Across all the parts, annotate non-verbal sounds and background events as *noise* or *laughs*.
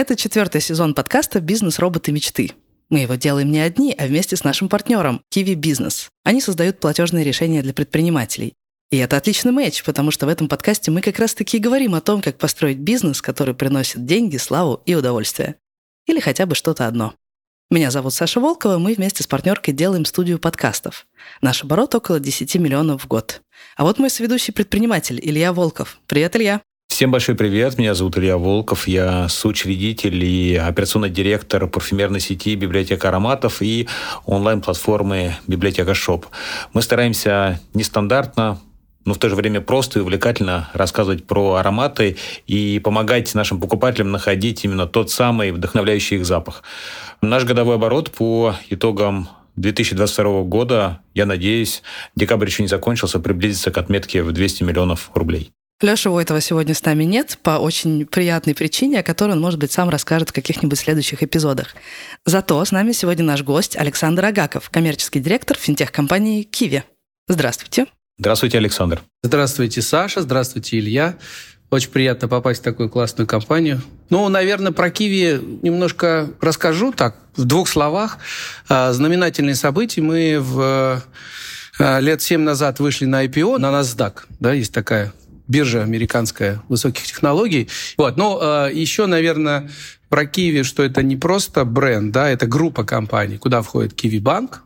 Это четвертый сезон подкаста «Бизнес-роботы мечты». Мы его делаем не одни, а вместе с нашим партнером Kiwi Business. Они создают платежные решения для предпринимателей. И это отличный матч, потому что в этом подкасте мы как раз-таки и говорим о том, как построить бизнес, который приносит деньги, славу и удовольствие. Или хотя бы что-то одно. Меня зовут Саша Волкова, мы вместе с партнеркой делаем студию подкастов. Наш оборот около 10 миллионов в год. А вот мой соведущий предприниматель Илья Волков. Привет, Илья. Всем большой привет, меня зовут Илья Волков, я соучредитель и операционный директор парфюмерной сети «Библиотека ароматов» и онлайн-платформы «Библиотека Shop». Мы стараемся нестандартно, но в то же время просто и увлекательно рассказывать про ароматы и помогать нашим покупателям находить именно тот самый вдохновляющий их запах. Наш годовой оборот по итогам 2022 года, я надеюсь, декабрь еще не закончился, приблизится к отметке в 200 миллионов рублей. Леша Войтова сегодня с нами нет по очень приятной причине, о которой он, может быть, сам расскажет в каких-нибудь следующих эпизодах. Зато с нами сегодня наш гость Александр Агаков, коммерческий директор финтех-компании «Киви». Здравствуйте. Здравствуйте, Александр. Здравствуйте, Саша. Здравствуйте, Илья. Очень приятно попасть в такую классную компанию. Ну, наверное, про Киви немножко расскажу так, в двух словах. А, знаменательные события. Мы в а, лет семь назад вышли на IPO, на NASDAQ. Да, есть такая биржа американская высоких технологий. Вот. Но э, еще, наверное, про Киви, что это не просто бренд, да, это группа компаний, куда входит Киви Банк,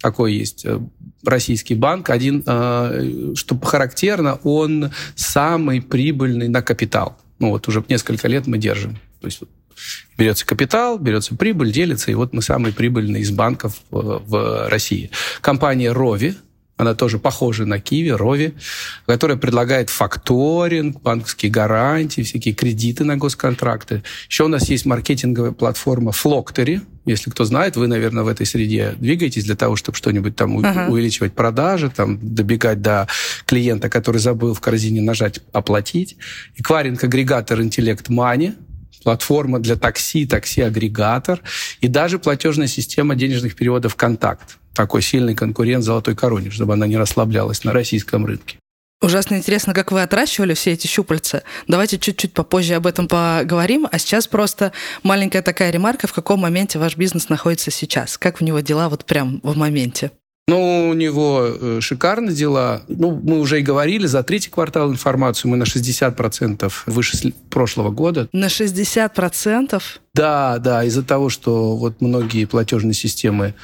такой есть э, российский банк. Один, э, что характерно, он самый прибыльный на капитал. Ну вот уже несколько лет мы держим. То есть берется капитал, берется прибыль, делится, и вот мы самый прибыльный из банков в, в России. Компания Рови, она тоже похожа на Киви, Рови, которая предлагает факторинг, банковские гарантии, всякие кредиты на госконтракты. Еще у нас есть маркетинговая платформа Flocktory. Если кто знает, вы, наверное, в этой среде двигаетесь для того, чтобы что-нибудь там uh-huh. увеличивать продажи, там, добегать до клиента, который забыл в корзине нажать «Оплатить». Эквайринг-агрегатор «Интеллект Мани», платформа для такси, такси-агрегатор и даже платежная система денежных переводов «Контакт» такой сильный конкурент золотой короне, чтобы она не расслаблялась на российском рынке. Ужасно интересно, как вы отращивали все эти щупальца. Давайте чуть-чуть попозже об этом поговорим. А сейчас просто маленькая такая ремарка, в каком моменте ваш бизнес находится сейчас. Как у него дела вот прям в моменте? Ну, у него э, шикарно дела. Ну, мы уже и говорили, за третий квартал информацию мы на 60% выше прошлого года. На 60%? Да, да, из-за того, что вот многие платежные системы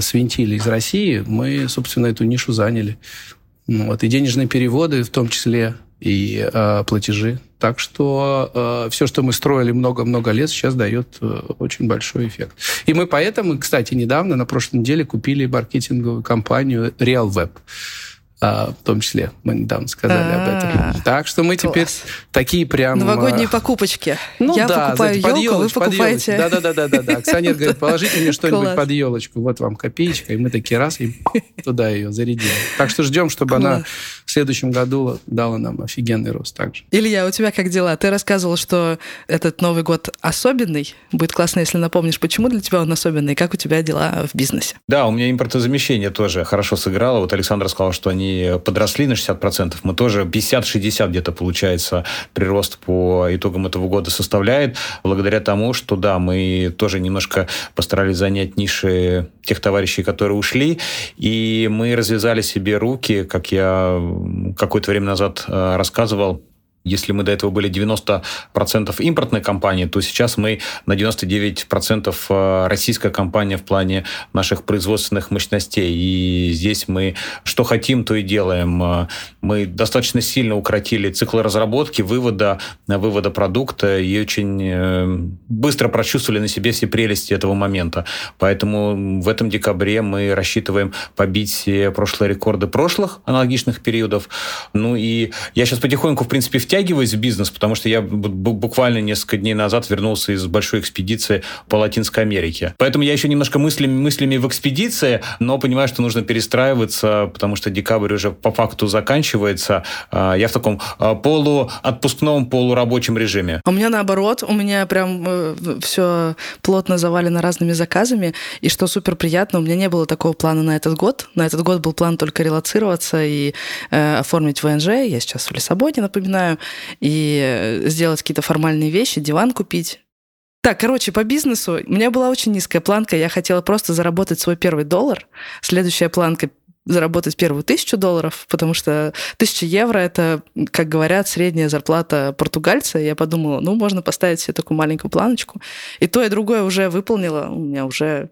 свинтили из России, мы, собственно, эту нишу заняли. Ну вот, и денежные переводы в том числе, и э, платежи. Так что э, все, что мы строили много-много лет, сейчас дает э, очень большой эффект. И мы поэтому, кстати, недавно, на прошлой неделе, купили маркетинговую компанию RealWeb. А, в том числе. Мы недавно сказали об этом. А. Так что мы теперь такие прям... Новогодние а, покупочки. Ну, Я да, покупаю елку, вы покупаете... Да-да-да. *laughs* Акционер говорит, положите мне что-нибудь под елочку. Вот вам копеечка. И мы такие раз и *laughs* туда ее зарядили. Так что ждем, чтобы она в следующем году дала нам офигенный рост также. Илья, у тебя как дела? Ты рассказывал, что этот Новый год особенный. Будет классно, если напомнишь, почему для тебя он особенный, как у тебя дела в бизнесе. Да, у меня импортозамещение тоже хорошо сыграло. Вот Александр сказал, что они они подросли на 60%. Мы тоже 50-60 где-то получается прирост по итогам этого года составляет, благодаря тому, что да, мы тоже немножко постарались занять ниши тех товарищей, которые ушли, и мы развязали себе руки, как я какое-то время назад э, рассказывал, если мы до этого были 90% импортной компании, то сейчас мы на 99% э, российская компания в плане наших производственных мощностей. И здесь мы что хотим, то и делаем. Э, мы достаточно сильно укоротили циклы разработки, вывода, вывода продукта и очень э, быстро прочувствовали на себе все прелести этого момента. Поэтому в этом декабре мы рассчитываем побить прошлые рекорды прошлых аналогичных периодов. Ну и я сейчас потихоньку, в принципе, в втягиваюсь в бизнес, потому что я буквально несколько дней назад вернулся из большой экспедиции по Латинской Америке. Поэтому я еще немножко мыслями, мыслями в экспедиции, но понимаю, что нужно перестраиваться, потому что декабрь уже по факту заканчивается. А, я в таком а, полуотпускном, полурабочем режиме. У меня наоборот, у меня прям э, все плотно завалено разными заказами, и что супер приятно, у меня не было такого плана на этот год. На этот год был план только релацироваться и э, оформить ВНЖ. Я сейчас в Лиссабоне, напоминаю и сделать какие-то формальные вещи, диван купить, Так, короче, по бизнесу у меня была очень низкая планка. Я хотела просто заработать свой первый доллар. Следующая планка заработать первую тысячу долларов, потому что тысяча евро — это, как говорят, средняя зарплата португальца. Я подумала, ну, можно поставить себе такую маленькую планочку. И то, и другое уже выполнила. У меня уже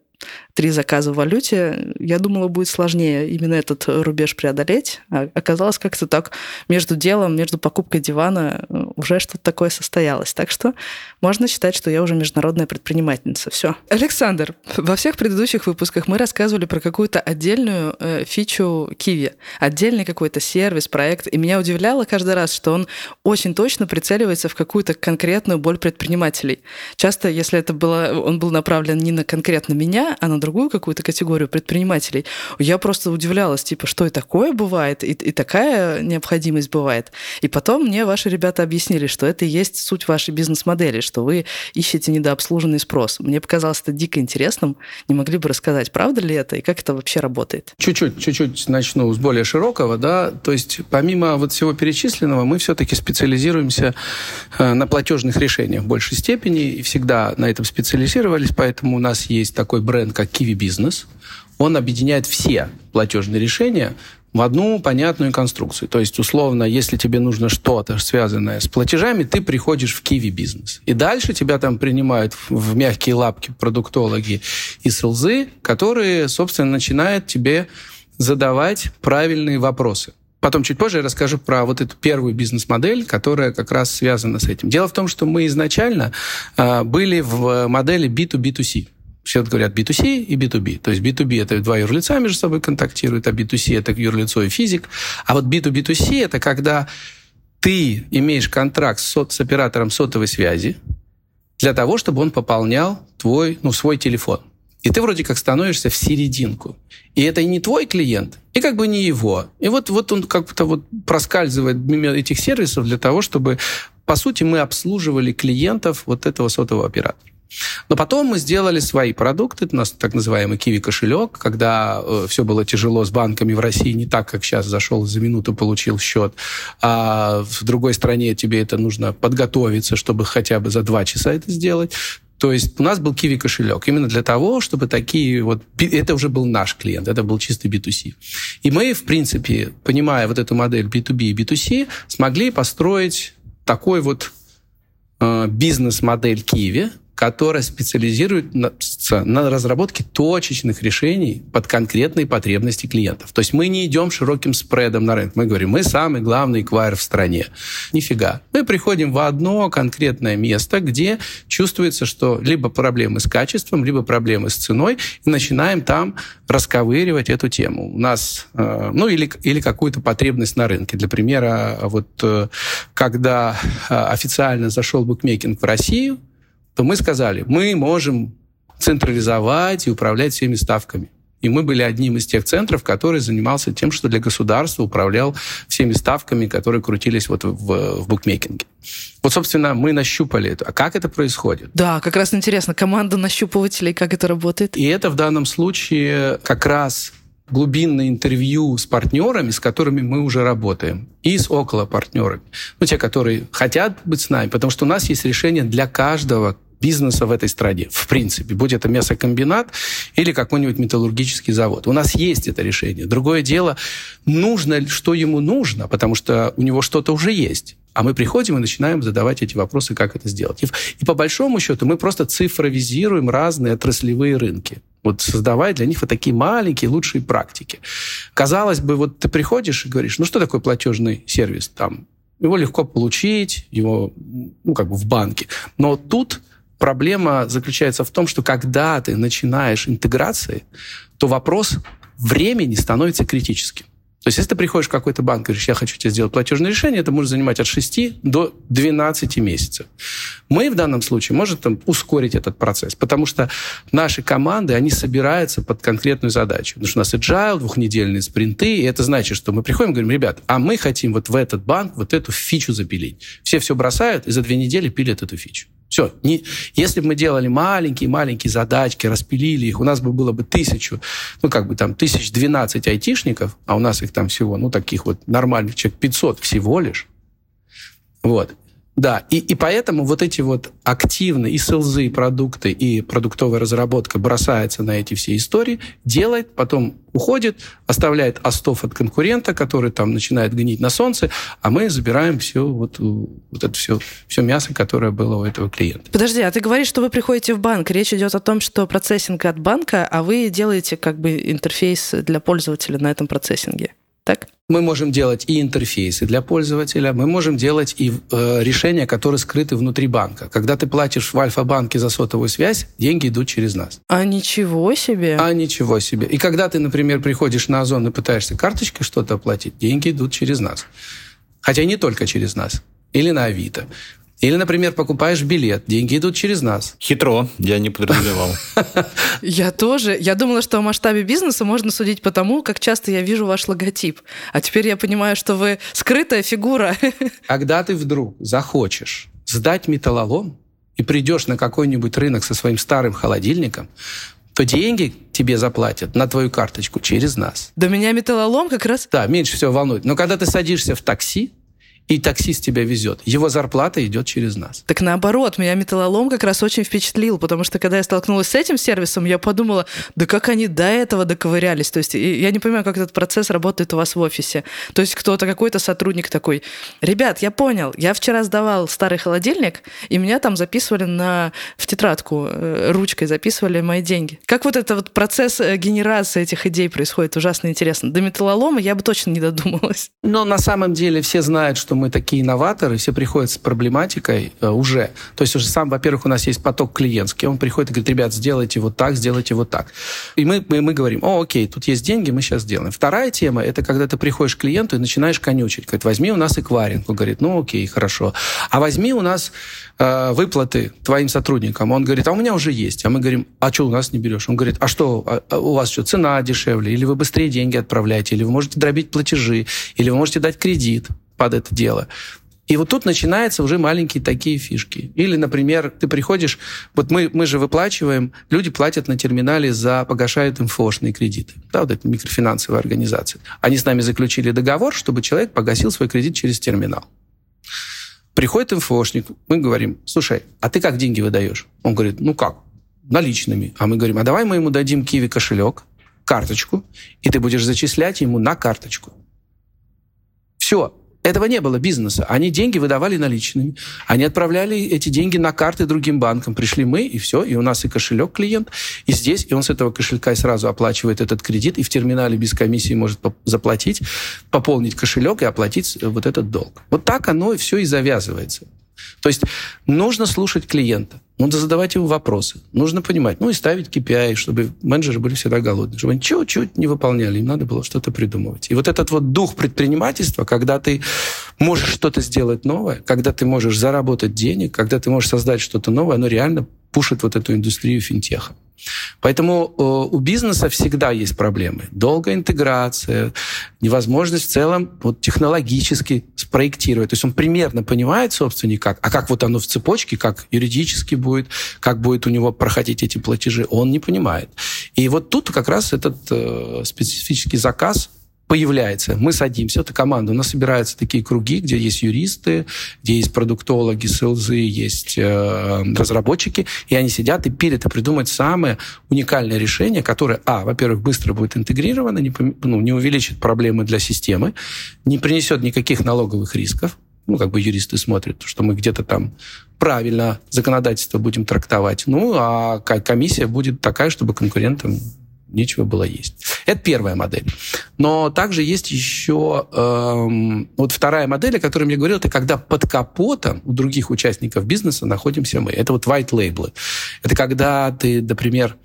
три заказа в валюте. Я думала, будет сложнее именно этот рубеж преодолеть. А оказалось, как-то так между делом, между покупкой дивана э, уже что-то такое состоялось. Так что можно считать, что я уже международная предпринимательница. Все. Александр, во всех предыдущих выпусках мы рассказывали про какую-то отдельную э, фичу Киви, отдельный какой-то сервис, проект. И меня удивляло каждый раз, что он очень точно прицеливается в какую-то конкретную боль предпринимателей. Часто, если это было, он был направлен не на конкретно меня, а на другую какую-то категорию предпринимателей, я просто удивлялась, типа, что и такое бывает, и, и такая необходимость бывает. И потом мне ваши ребята объяснили, что это и есть суть вашей бизнес-модели, что вы ищете недообслуженный спрос. Мне показалось это дико интересным. Не могли бы рассказать, правда ли это, и как это вообще работает? Чуть-чуть, чуть-чуть начну с более широкого, да, то есть помимо вот всего перечисленного, мы все-таки специализируемся э, на платежных решениях в большей степени, и всегда на этом специализировались, поэтому у нас есть такой бренд, как Kiwi Business, он объединяет все платежные решения в одну понятную конструкцию. То есть, условно, если тебе нужно что-то связанное с платежами, ты приходишь в Kiwi бизнес. И дальше тебя там принимают в мягкие лапки продуктологи и селзы, которые, собственно, начинают тебе задавать правильные вопросы. Потом чуть позже я расскажу про вот эту первую бизнес-модель, которая как раз связана с этим. Дело в том, что мы изначально э, были в модели B2B2C. Все говорят B2C и B2B. То есть B2B – это два юрлица между собой контактируют, а B2C – это юрлицо и физик. А вот B2B2C – это когда ты имеешь контракт с, с оператором сотовой связи для того, чтобы он пополнял твой, ну, свой телефон. И ты вроде как становишься в серединку. И это и не твой клиент, и как бы не его. И вот, вот он как-то вот проскальзывает мимо этих сервисов для того, чтобы, по сути, мы обслуживали клиентов вот этого сотового оператора. Но потом мы сделали свои продукты, у нас так называемый Kiwi кошелек, когда э, все было тяжело с банками в России, не так, как сейчас зашел за минуту, получил счет, а в другой стране тебе это нужно подготовиться, чтобы хотя бы за два часа это сделать. То есть у нас был Kiwi кошелек именно для того, чтобы такие вот... Это уже был наш клиент, это был чистый B2C. И мы, в принципе, понимая вот эту модель B2B и B2C, смогли построить такой вот э, бизнес-модель Kiwi, которая специализируется на разработке точечных решений под конкретные потребности клиентов. То есть мы не идем широким спредом на рынок. Мы говорим, мы самый главный эквайр в стране. Нифига. Мы приходим в одно конкретное место, где чувствуется, что либо проблемы с качеством, либо проблемы с ценой, и начинаем там расковыривать эту тему. У нас, э, ну или, или какую-то потребность на рынке. Для примера, вот э, когда э, официально зашел букмекинг в Россию, то мы сказали, мы можем централизовать и управлять всеми ставками. И мы были одним из тех центров, который занимался тем, что для государства управлял всеми ставками, которые крутились вот в, в букмекинге. Вот, собственно, мы нащупали это. А как это происходит? Да, как раз интересно, команда нащупывателей, как это работает? И это в данном случае как раз глубинное интервью с партнерами, с которыми мы уже работаем, и с около партнерами. Ну, те, которые хотят быть с нами, потому что у нас есть решение для каждого бизнеса в этой стране, в принципе, будь это мясокомбинат или какой-нибудь металлургический завод. У нас есть это решение. Другое дело, нужно, что ему нужно, потому что у него что-то уже есть. А мы приходим и начинаем задавать эти вопросы, как это сделать. И, и по большому счету мы просто цифровизируем разные отраслевые рынки. Вот создавая для них вот такие маленькие лучшие практики. Казалось бы, вот ты приходишь и говоришь, ну что такое платежный сервис? Там его легко получить, его, ну, как бы в банке. Но тут проблема заключается в том, что когда ты начинаешь интеграции, то вопрос времени становится критическим. То есть, если ты приходишь в какой-то банк и говоришь, я хочу тебе сделать платежное решение, это может занимать от 6 до 12 месяцев. Мы в данном случае можем там, ускорить этот процесс, потому что наши команды, они собираются под конкретную задачу. Потому что у нас agile, двухнедельные спринты, и это значит, что мы приходим и говорим, ребят, а мы хотим вот в этот банк вот эту фичу запилить. Все все бросают и за две недели пилят эту фичу. Все. Не, если бы мы делали маленькие-маленькие задачки, распилили их, у нас бы было бы тысячу, ну, как бы там, тысяч двенадцать айтишников, а у нас их там всего, ну, таких вот нормальных человек 500 всего лишь. Вот. Да, и, и поэтому вот эти вот активные и селзы, продукты, и продуктовая разработка бросается на эти все истории, делает, потом уходит, оставляет остов от конкурента, который там начинает гнить на солнце, а мы забираем все вот, вот это все, все мясо, которое было у этого клиента. Подожди, а ты говоришь, что вы приходите в банк. Речь идет о том, что процессинг от банка, а вы делаете как бы интерфейс для пользователя на этом процессинге так? Мы можем делать и интерфейсы для пользователя, мы можем делать и э, решения, которые скрыты внутри банка. Когда ты платишь в Альфа-банке за сотовую связь, деньги идут через нас. А ничего себе! А ничего себе! И когда ты, например, приходишь на Озон и пытаешься карточкой что-то оплатить, деньги идут через нас. Хотя не только через нас. Или на Авито. Или, например, покупаешь билет, деньги идут через нас. Хитро, я не подразумевал. *laughs* Я тоже. Я думала, что о масштабе бизнеса можно судить по тому, как часто я вижу ваш логотип. А теперь я понимаю, что вы скрытая фигура. *laughs* Когда ты вдруг захочешь сдать металлолом и придешь на какой-нибудь рынок со своим старым холодильником, то деньги тебе заплатят на твою карточку через нас. Да меня металлолом как раз... Да, меньше всего волнует. Но когда ты садишься в такси, и таксист тебя везет. Его зарплата идет через нас. Так наоборот, меня металлолом как раз очень впечатлил, потому что когда я столкнулась с этим сервисом, я подумала, да как они до этого доковырялись. То есть я не понимаю, как этот процесс работает у вас в офисе. То есть кто-то, какой-то сотрудник такой, ребят, я понял, я вчера сдавал старый холодильник, и меня там записывали на, в тетрадку, э, ручкой записывали мои деньги. Как вот этот вот процесс э, генерации этих идей происходит, ужасно интересно. До металлолома я бы точно не додумалась. Но на самом деле все знают, что что мы такие инноваторы, все приходят с проблематикой э, уже. То есть уже сам, во-первых, у нас есть поток клиентский, он приходит и говорит, ребят, сделайте вот так, сделайте вот так. И мы, мы, мы говорим, о, окей, тут есть деньги, мы сейчас сделаем. Вторая тема, это когда ты приходишь к клиенту и начинаешь конючить. Говорит, возьми у нас эквайринг. Он говорит, ну окей, хорошо. А возьми у нас э, выплаты твоим сотрудникам. Он говорит, а у меня уже есть. А мы говорим, а что у нас не берешь? Он говорит, а что, а, а у вас что, цена дешевле? Или вы быстрее деньги отправляете? Или вы можете дробить платежи? Или вы можете дать кредит? Под это дело. И вот тут начинаются уже маленькие такие фишки. Или, например, ты приходишь, вот мы, мы же выплачиваем, люди платят на терминале за, погашают им фошные кредиты. Да, вот это микрофинансовая организация. Они с нами заключили договор, чтобы человек погасил свой кредит через терминал. Приходит МФОшник, мы говорим, слушай, а ты как деньги выдаешь? Он говорит, ну как, наличными. А мы говорим, а давай мы ему дадим Киви кошелек, карточку, и ты будешь зачислять ему на карточку. Все, этого не было бизнеса. Они деньги выдавали наличными. Они отправляли эти деньги на карты другим банкам. Пришли мы, и все. И у нас и кошелек клиент, и здесь. И он с этого кошелька и сразу оплачивает этот кредит. И в терминале без комиссии может заплатить, пополнить кошелек и оплатить вот этот долг. Вот так оно и все и завязывается. То есть нужно слушать клиента, нужно задавать ему вопросы, нужно понимать, ну и ставить KPI, чтобы менеджеры были всегда голодны, чтобы они чуть-чуть не выполняли, им надо было что-то придумывать. И вот этот вот дух предпринимательства, когда ты можешь что-то сделать новое, когда ты можешь заработать денег, когда ты можешь создать что-то новое, оно реально пушит вот эту индустрию финтеха. Поэтому э, у бизнеса всегда есть проблемы. Долгая интеграция, невозможность в целом вот, технологически спроектировать. То есть он примерно понимает собственник как, а как вот оно в цепочке, как юридически будет, как будет у него проходить эти платежи, он не понимает. И вот тут как раз этот э, специфический заказ появляется. Мы садимся, это команда, у нас собираются такие круги, где есть юристы, где есть продуктологи, селзы, есть э, разработчики, и они сидят и пилят и придумают самое уникальное решение, которое, а, во-первых, быстро будет интегрировано, не, ну, не увеличит проблемы для системы, не принесет никаких налоговых рисков, ну, как бы юристы смотрят, что мы где-то там правильно законодательство будем трактовать. Ну, а комиссия будет такая, чтобы конкурентам нечего было есть. Это первая модель. Но также есть еще эм, вот вторая модель, о которой я говорил, это когда под капотом у других участников бизнеса находимся мы. Это вот white label. Это когда ты, например,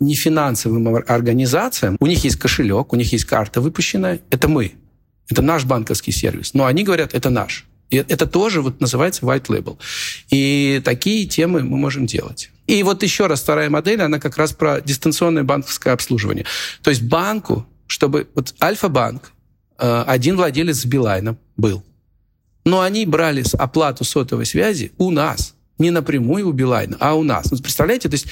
не финансовым организациям, у них есть кошелек, у них есть карта выпущенная, это мы. Это наш банковский сервис. Но они говорят, это наш. И это тоже вот называется white label. И такие темы мы можем делать. И вот еще раз вторая модель, она как раз про дистанционное банковское обслуживание. То есть банку, чтобы... Вот Альфа-банк, э, один владелец с Билайном был. Но они брали оплату сотовой связи у нас. Не напрямую у Билайна, а у нас. Ну, представляете, то есть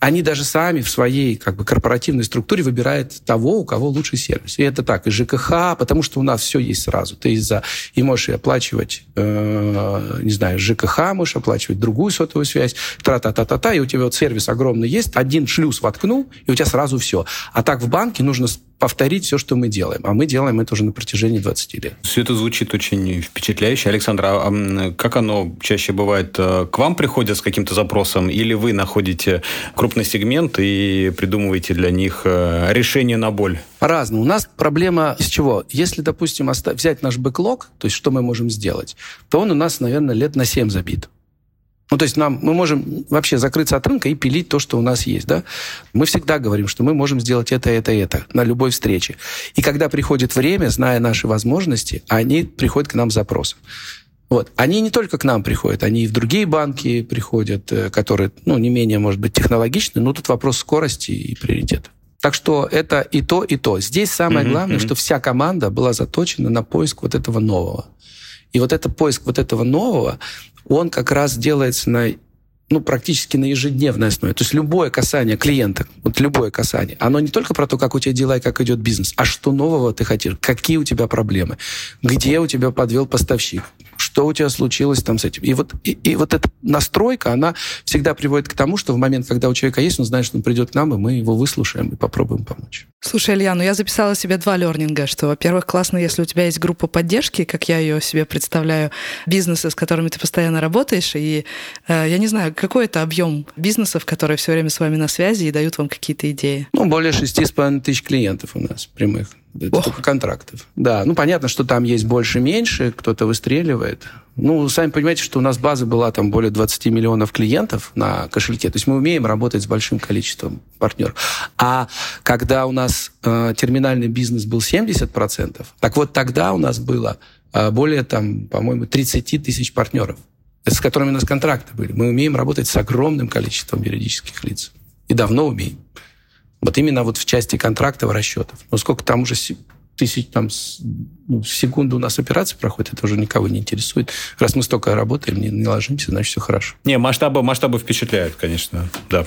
они даже сами в своей как бы, корпоративной структуре выбирают того, у кого лучший сервис. И это так, и ЖКХ, потому что у нас все есть сразу. Ты за и можешь оплачивать, э, не знаю, ЖКХ, можешь оплачивать другую сотовую связь, тра-та-та-та-та, и у тебя вот сервис огромный есть, один шлюз воткнул, и у тебя сразу все. А так в банке нужно повторить все, что мы делаем. А мы делаем это уже на протяжении 20 лет. Все это звучит очень впечатляюще. Александр, а как оно чаще бывает? Э, к вам приходят с каким-то запросом или вы находите крупный сегмент и придумываете для них э, решение на боль? По-разному. У нас проблема с чего? Если, допустим, взять наш бэклог, то есть что мы можем сделать, то он у нас, наверное, лет на 7 забит. Ну, то есть нам, мы можем вообще закрыться от рынка и пилить то, что у нас есть, да? Мы всегда говорим, что мы можем сделать это, это, это на любой встрече. И когда приходит время, зная наши возможности, они приходят к нам с запросом. Вот. Они не только к нам приходят, они и в другие банки приходят, э, которые, ну, не менее, может быть, технологичны, но тут вопрос скорости и приоритета. Так что это и то, и то. Здесь самое mm-hmm, главное, mm-hmm. что вся команда была заточена на поиск вот этого нового. И вот этот поиск вот этого нового, он как раз делается на ну, практически на ежедневной основе. То есть любое касание клиента, вот любое касание, оно не только про то, как у тебя дела и как идет бизнес, а что нового ты хотел, какие у тебя проблемы, где у тебя подвел поставщик, что у тебя случилось там с этим. И вот, и, и вот эта настройка, она всегда приводит к тому, что в момент, когда у человека есть, он знает, что он придет к нам, и мы его выслушаем и попробуем помочь. Слушай, Илья, ну я записала себе два лернинга, что, во-первых, классно, если у тебя есть группа поддержки, как я ее себе представляю, бизнесы, с которыми ты постоянно работаешь, и э, я не знаю, какой это объем бизнесов, которые все время с вами на связи и дают вам какие-то идеи? Ну, более шести с половиной тысяч клиентов у нас прямых. Это Ох. только контрактов. Да, ну понятно, что там есть больше-меньше, кто-то выстреливает. Ну, сами понимаете, что у нас база была там более 20 миллионов клиентов на кошельке. То есть мы умеем работать с большим количеством партнеров. А когда у нас э, терминальный бизнес был 70%, так вот тогда у нас было э, более, там, по-моему, 30 тысяч партнеров, с которыми у нас контракты были. Мы умеем работать с огромным количеством юридических лиц. И давно умеем. Вот именно вот в части контрактов, расчетов. Но сколько там уже тысяч там ну, в секунду у нас операции проходит, это уже никого не интересует. Раз мы столько работаем, не, не ложимся, значит, все хорошо. Не, масштабы, масштабы впечатляют, конечно, да.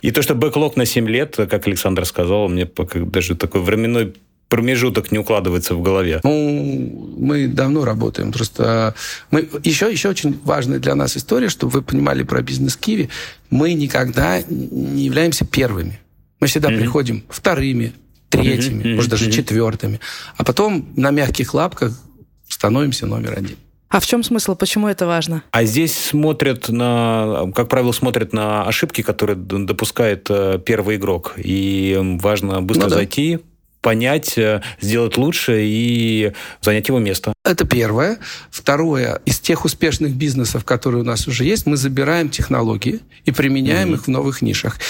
И то, что бэклог на 7 лет, как Александр сказал, мне даже такой временной промежуток не укладывается в голове? Ну, мы давно работаем. Просто мы... Еще, еще очень важная для нас история, чтобы вы понимали про бизнес Киви. Мы никогда не являемся первыми. Мы всегда mm-hmm. приходим вторыми, третьими, mm-hmm. может, даже mm-hmm. четвертыми. А потом на мягких лапках становимся номер один. А в чем смысл? Почему это важно? А здесь смотрят на, как правило, смотрят на ошибки, которые допускает э, первый игрок. И важно быстро ну, да. зайти, понять, э, сделать лучше и занять его место. Это первое. Второе, из тех успешных бизнесов, которые у нас уже есть, мы забираем технологии и применяем mm-hmm. их в новых нишах.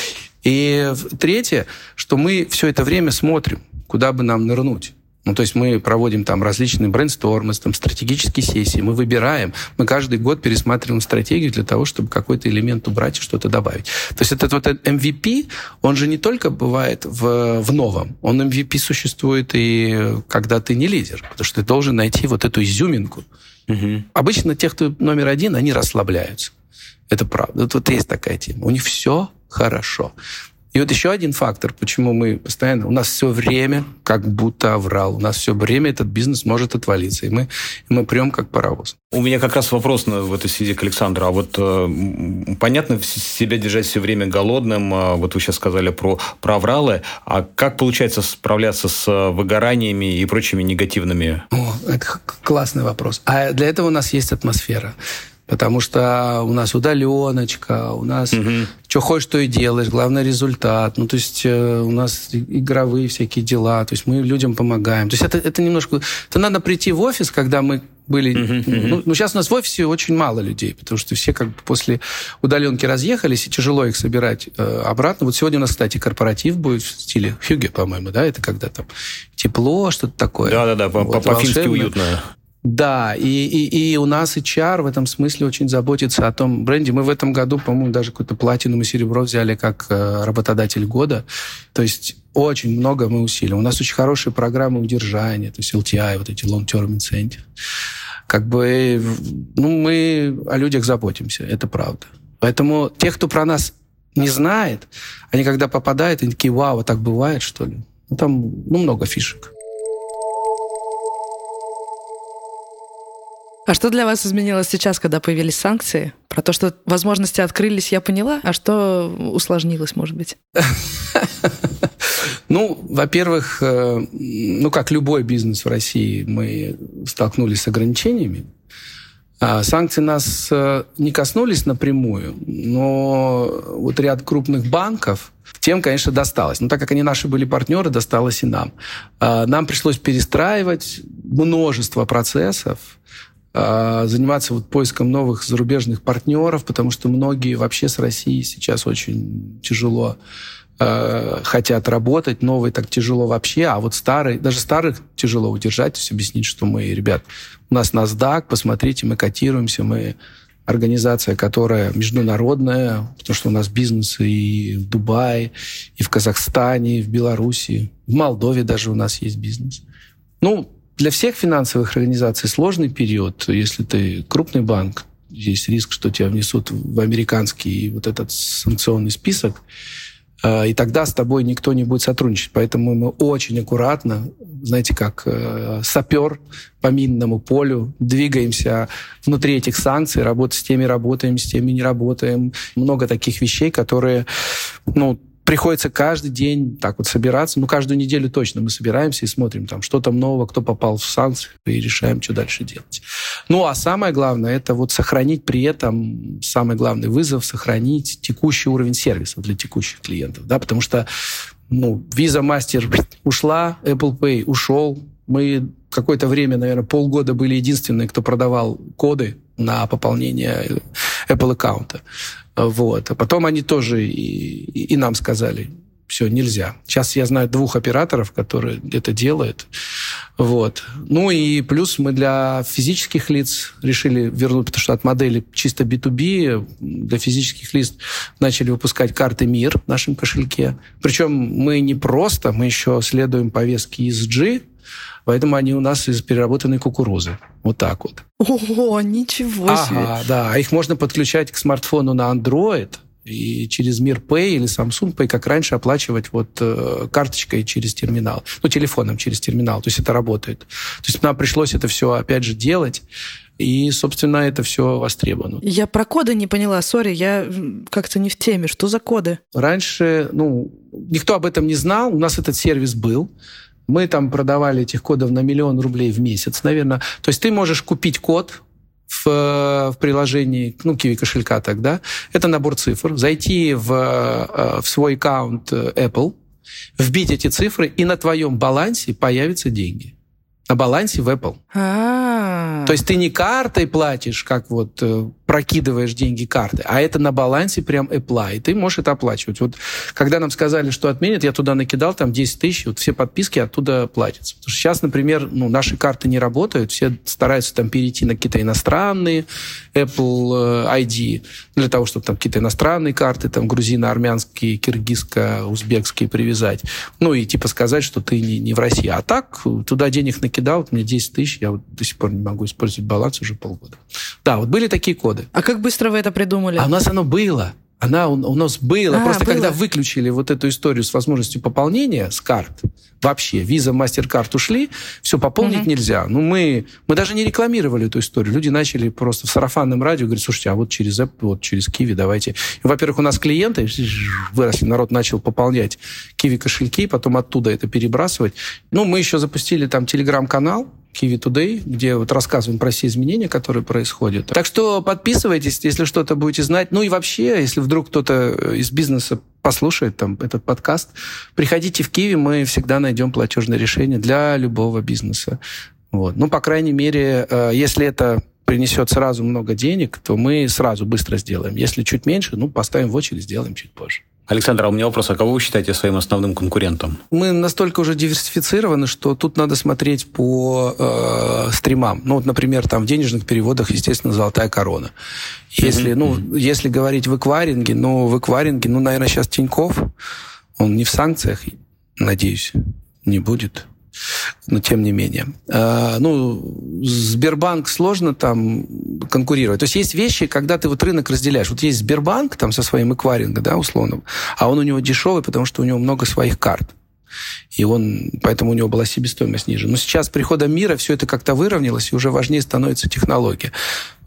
И третье, что мы все это время смотрим, куда бы нам нырнуть. Ну, то есть мы проводим там различные брейнстормы, там стратегические сессии, мы выбираем, мы каждый год пересматриваем стратегию для того, чтобы какой-то элемент убрать и что-то добавить. То есть этот вот MVP, он же не только бывает в, в новом, он MVP существует и когда ты не лидер, потому что ты должен найти вот эту изюминку. Угу. Обычно те, кто номер один, они расслабляются. Это правда. Вот, вот есть такая тема. У них все хорошо. И вот еще один фактор, почему мы постоянно... У нас все время как будто оврал. У нас все время этот бизнес может отвалиться. И мы, и мы прям как паровоз. У меня как раз вопрос на, в этой связи к Александру. А вот э, понятно, себя держать все время голодным. А вот вы сейчас сказали про, про авралы. А как получается справляться с выгораниями и прочими негативными? О, это классный вопрос. А для этого у нас есть атмосфера потому что у нас удаленочка, у нас угу. что хочешь, то и делаешь, главный результат. Ну, то есть э, у нас игровые всякие дела, то есть мы людям помогаем. То есть это, это немножко... Это надо прийти в офис, когда мы были... Uh-huh, uh-huh. Ну, ну, сейчас у нас в офисе очень мало людей, потому что все как бы после удаленки разъехались, и тяжело их собирать э, обратно. Вот сегодня у нас, кстати, корпоратив будет в стиле Хюге, по-моему, да? Это когда там тепло, что-то такое. Да-да-да, вот, по-фински уютно. Да, и, и, и у нас HR в этом смысле очень заботится о том бренде. Мы в этом году, по-моему, даже какую-то платину и серебро взяли как э, работодатель года. То есть очень много мы усилим. У нас очень хорошие программы удержания, то есть LTI, вот эти long-term incentive. Как бы, ну, мы о людях заботимся, это правда. Поэтому те, кто про нас не знает, они когда попадают, они такие, вау, вот так бывает, что ли? Ну, там ну, много фишек. А что для вас изменилось сейчас, когда появились санкции? Про то, что возможности открылись, я поняла, а что усложнилось, может быть? *laughs* Ну, во-первых, э, ну, как любой бизнес в России, мы столкнулись с ограничениями. А санкции нас э, не коснулись напрямую, но вот ряд крупных банков, тем, конечно, досталось. Но так как они наши были партнеры, досталось и нам. А нам пришлось перестраивать множество процессов, заниматься вот поиском новых зарубежных партнеров, потому что многие вообще с Россией сейчас очень тяжело э, хотят работать, новые так тяжело вообще, а вот старые, даже старых тяжело удержать, то есть объяснить, что мы, ребят, у нас NASDAQ, посмотрите, мы котируемся, мы организация, которая международная, потому что у нас бизнес и в Дубае, и в Казахстане, и в Беларуси, в Молдове даже у нас есть бизнес. Ну, для всех финансовых организаций сложный период. Если ты крупный банк, есть риск, что тебя внесут в американский вот этот санкционный список, э, и тогда с тобой никто не будет сотрудничать. Поэтому мы очень аккуратно, знаете, как э, сапер по минному полю, двигаемся внутри этих санкций, работаем с теми, работаем, с теми не работаем. Много таких вещей, которые, ну, приходится каждый день так вот собираться. Ну, каждую неделю точно мы собираемся и смотрим, там, что там нового, кто попал в санкции, и решаем, что дальше делать. Ну, а самое главное, это вот сохранить при этом, самый главный вызов, сохранить текущий уровень сервиса для текущих клиентов, да, потому что, ну, Visa Master *laughs* ушла, Apple Pay ушел, мы какое-то время, наверное, полгода были единственные, кто продавал коды на пополнение Apple аккаунта. Вот. А потом они тоже и, и нам сказали, все, нельзя. Сейчас я знаю двух операторов, которые это делают. Вот. Ну и плюс мы для физических лиц решили вернуть, потому что от модели чисто B2B для физических лиц начали выпускать карты МИР в нашем кошельке. Причем мы не просто, мы еще следуем повестке ESG, Поэтому они у нас из переработанной кукурузы. Вот так вот. О, ничего себе. Ага, да. Их можно подключать к смартфону на Android и через Мир Pay или Samsung Pay, как раньше, оплачивать вот э, карточкой через терминал. Ну, телефоном через терминал. То есть это работает. То есть нам пришлось это все, опять же, делать. И, собственно, это все востребовано. Я про коды не поняла, сори, я как-то не в теме. Что за коды? Раньше, ну, никто об этом не знал. У нас этот сервис был. Мы там продавали этих кодов на миллион рублей в месяц, наверное. То есть ты можешь купить код в, в приложении, ну, Kiwi кошелька тогда. Это набор цифр. Зайти в, э, в свой аккаунт Apple, вбить эти цифры, и на твоем балансе появятся деньги. На балансе в Apple. А-а-а. То есть ты не картой платишь, как вот э, прокидываешь деньги карты, а это на балансе прям Apple, и ты можешь это оплачивать. Вот когда нам сказали, что отменят, я туда накидал там 10 тысяч, вот все подписки оттуда платятся. Потому что сейчас, например, ну, наши карты не работают, все стараются там перейти на какие-то иностранные Apple э, ID, для того, чтобы там какие-то иностранные карты, там грузино-армянские, киргизско-узбекские привязать. Ну и типа сказать, что ты не, не в России. А так, туда денег накидал, мне 10 тысяч, я вот до сих пор не могу использовать баланс уже полгода. Да, вот были такие коды. А как быстро вы это придумали? А у нас оно было. Она у, у нас было. А, Просто было. когда выключили вот эту историю с возможностью пополнения с карт, вообще, виза, мастер-карт ушли, все, пополнить угу. нельзя. Ну, мы, мы даже не рекламировали эту историю. Люди начали просто в сарафанном радио говорить, слушайте, а вот через App, вот через Киви давайте. И, во-первых, у нас клиенты *laughs* выросли, народ начал пополнять Киви кошельки, потом оттуда это перебрасывать. Ну, мы еще запустили там телеграм-канал, Kiwi Today, где вот рассказываем про все изменения, которые происходят. Так что подписывайтесь, если что-то будете знать. Ну и вообще, если вдруг кто-то э, из бизнеса послушает там этот подкаст, приходите в Киви, мы всегда найдем платежное решение для любого бизнеса. Вот. Ну, по крайней мере, э, если это принесет сразу много денег, то мы сразу быстро сделаем. Если чуть меньше, ну, поставим в очередь, сделаем чуть позже. Александр, а у меня вопрос, а кого вы считаете своим основным конкурентом? Мы настолько уже диверсифицированы, что тут надо смотреть по э, стримам. Ну, вот, например, там в денежных переводах, естественно, «Золотая корона». Если, mm-hmm. ну, если говорить в эквайринге, ну, в эквайринге, ну, наверное, сейчас Тиньков, он не в санкциях, надеюсь, не будет. Но тем не менее. А, ну, Сбербанк сложно там конкурировать. То есть есть вещи, когда ты вот рынок разделяешь. Вот есть Сбербанк там со своим эквайрингом, да, условным, а он у него дешевый, потому что у него много своих карт. И он, поэтому у него была себестоимость ниже. Но сейчас с приходом мира все это как-то выровнялось, и уже важнее становится технология.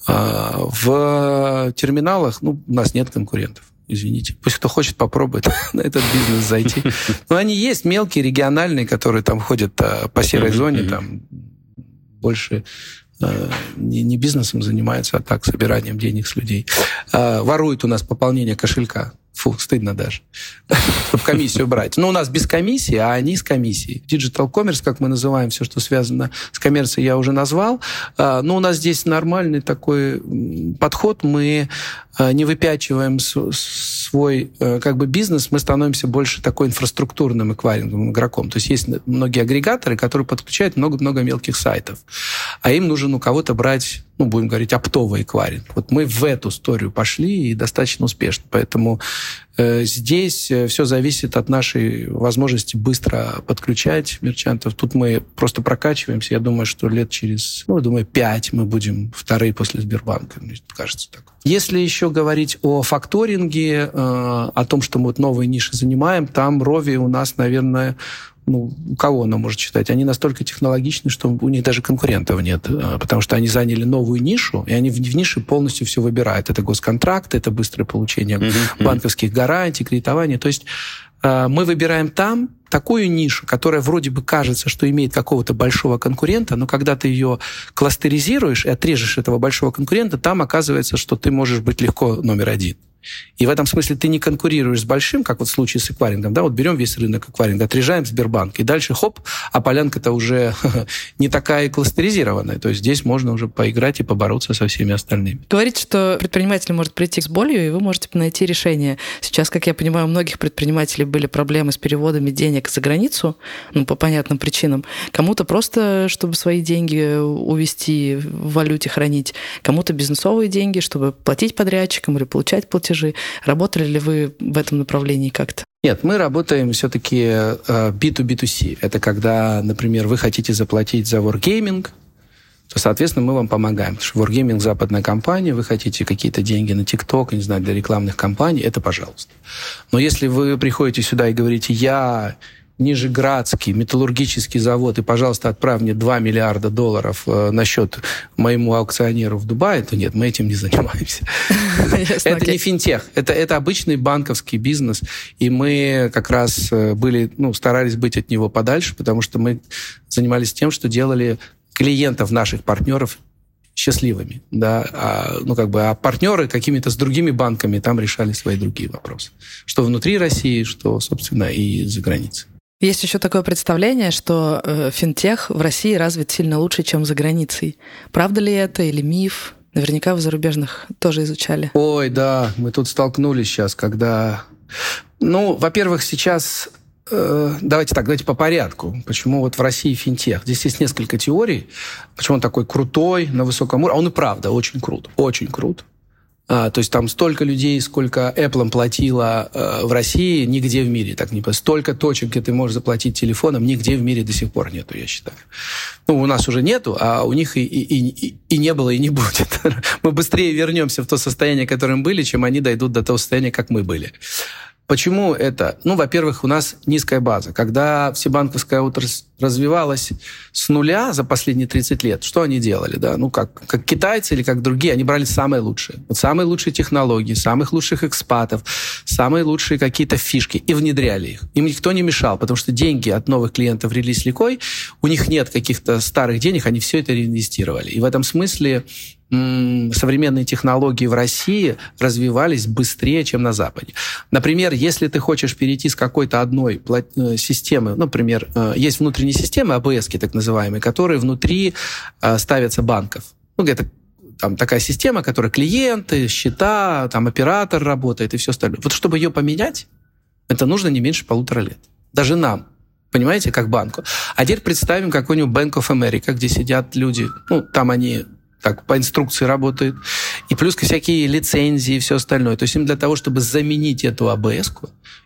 А, в терминалах ну, у нас нет конкурентов извините. Пусть кто хочет, попробует *laughs* на этот бизнес зайти. Но они есть мелкие, региональные, которые там ходят а, по серой зоне, там больше а, не, не бизнесом занимаются, а так собиранием денег с людей. А, воруют у нас пополнение кошелька. Фу, стыдно даже. *laughs* Чтобы комиссию брать. Но у нас без комиссии, а они с комиссией. Digital commerce, как мы называем, все, что связано с коммерцией, я уже назвал. А, но у нас здесь нормальный такой подход. Мы не выпячиваем свой э, как бы бизнес, мы становимся больше такой инфраструктурным эквайринговым игроком. То есть есть многие агрегаторы, которые подключают много-много мелких сайтов. А им нужен у кого-то брать ну, будем говорить, оптовый эквайринг. Вот мы в эту историю пошли и достаточно успешно. Поэтому э, здесь э, все зависит от нашей возможности быстро подключать мерчантов. Тут мы просто прокачиваемся. Я думаю, что лет через, ну, думаю, пять мы будем вторые после Сбербанка. Мне кажется так. Если еще говорить о факторинге, э, о том, что мы вот новые ниши занимаем, там Рови у нас, наверное, ну, у кого она может читать? Они настолько технологичны, что у них даже конкурентов нет, а, потому что они заняли новую нишу, и они в, в нише полностью все выбирают. Это госконтракты, это быстрое получение mm-hmm. банковских гарантий, кредитования. То есть а, мы выбираем там такую нишу, которая вроде бы кажется, что имеет какого-то большого конкурента, но когда ты ее кластеризируешь и отрежешь этого большого конкурента, там оказывается, что ты можешь быть легко номер один. И в этом смысле ты не конкурируешь с большим, как вот в случае с эквайрингом. Да? Вот берем весь рынок эквайринга, отрежаем Сбербанк, и дальше хоп, а полянка-то уже *laughs* не такая кластеризированная. То есть здесь можно уже поиграть и побороться со всеми остальными. Говорите, что предприниматель может прийти с болью, и вы можете найти решение. Сейчас, как я понимаю, у многих предпринимателей были проблемы с переводами денег за границу, ну, по понятным причинам. Кому-то просто, чтобы свои деньги увести в валюте хранить, кому-то бизнесовые деньги, чтобы платить подрядчикам или получать платежи платежи. Работали ли вы в этом направлении как-то? Нет, мы работаем все-таки B2B2C. Это когда, например, вы хотите заплатить за Wargaming, то, соответственно, мы вам помогаем. Потому что Wargaming – западная компания, вы хотите какие-то деньги на TikTok, не знаю, для рекламных кампаний, это пожалуйста. Но если вы приходите сюда и говорите, я Нижеградский металлургический завод, и, пожалуйста, отправь мне 2 миллиарда долларов э, на счет моему аукционеру в Дубае, то нет, мы этим не занимаемся. Это не финтех, это, обычный банковский бизнес, и мы как раз э, были, ну, старались быть от него подальше, потому что мы занимались тем, что делали клиентов наших партнеров счастливыми, да, а, ну как бы, а партнеры какими-то с другими банками там решали свои другие вопросы, что внутри России, что, собственно, и за границей. Есть еще такое представление, что э, финтех в России развит сильно лучше, чем за границей. Правда ли это или миф? Наверняка в зарубежных тоже изучали. Ой, да, мы тут столкнулись сейчас, когда... Ну, во-первых, сейчас э, Давайте так, давайте по порядку. Почему вот в России финтех? Здесь есть несколько теорий. Почему он такой крутой, на высоком уровне. А он и правда очень крут. Очень крут. А, то есть там столько людей, сколько Apple платила э, в России, нигде в мире так не Столько точек, где ты можешь заплатить телефоном, нигде в мире до сих пор нету, я считаю. Ну, у нас уже нету, а у них и, и, и, и не было, и не *laughs* будет. Мы быстрее вернемся в то состояние, которым были, чем они дойдут до того состояния, как мы были. Почему это? Ну, во-первых, у нас низкая база. Когда всебанковская отрасль развивалась с нуля за последние 30 лет, что они делали? Да? Ну, как, как китайцы или как другие, они брали самые лучшие. Вот самые лучшие технологии, самых лучших экспатов, самые лучшие какие-то фишки и внедряли их. Им никто не мешал, потому что деньги от новых клиентов релиз ликой, у них нет каких-то старых денег, они все это реинвестировали. И в этом смысле современные технологии в России развивались быстрее, чем на Западе. Например, если ты хочешь перейти с какой-то одной э, системы, например, э, есть внутренние системы, АБС, так называемые, которые внутри э, ставятся банков. Ну, это там такая система, которая клиенты, счета, там оператор работает и все остальное. Вот чтобы ее поменять, это нужно не меньше полутора лет. Даже нам, понимаете, как банку. А теперь представим какой-нибудь Bank of America, где сидят люди, ну, там они так по инструкции работает. И плюс всякие лицензии и все остальное. То есть им для того, чтобы заменить эту АБС,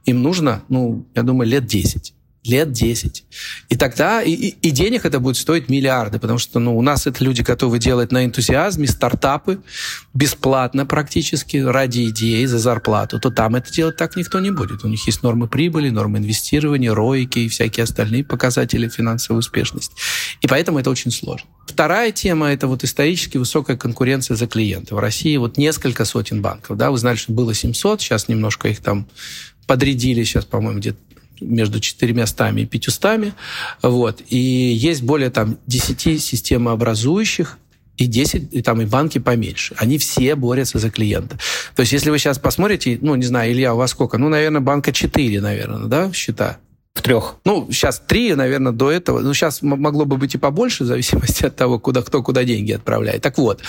им нужно, ну, я думаю, лет 10. Лет 10. И тогда и, и денег это будет стоить миллиарды, потому что ну, у нас это люди готовы делать на энтузиазме, стартапы, бесплатно практически, ради идеи, за зарплату, то там это делать так никто не будет. У них есть нормы прибыли, нормы инвестирования, роики и всякие остальные показатели финансовой успешности. И поэтому это очень сложно. Вторая тема – это вот исторически высокая конкуренция за клиента. В России вот несколько сотен банков. Да? Вы знали, что было 700, сейчас немножко их там подрядили, сейчас, по-моему, где-то между четырьмястами и пятьюстами. Вот. И есть более там 10 системообразующих и 10, и там и банки поменьше. Они все борются за клиента. То есть, если вы сейчас посмотрите, ну, не знаю, Илья, у вас сколько? Ну, наверное, банка 4, наверное, да, счета? В трех. Ну, сейчас три, наверное, до этого. Ну, сейчас могло бы быть и побольше, в зависимости *laughs* от того, куда, кто куда деньги отправляет. Так вот,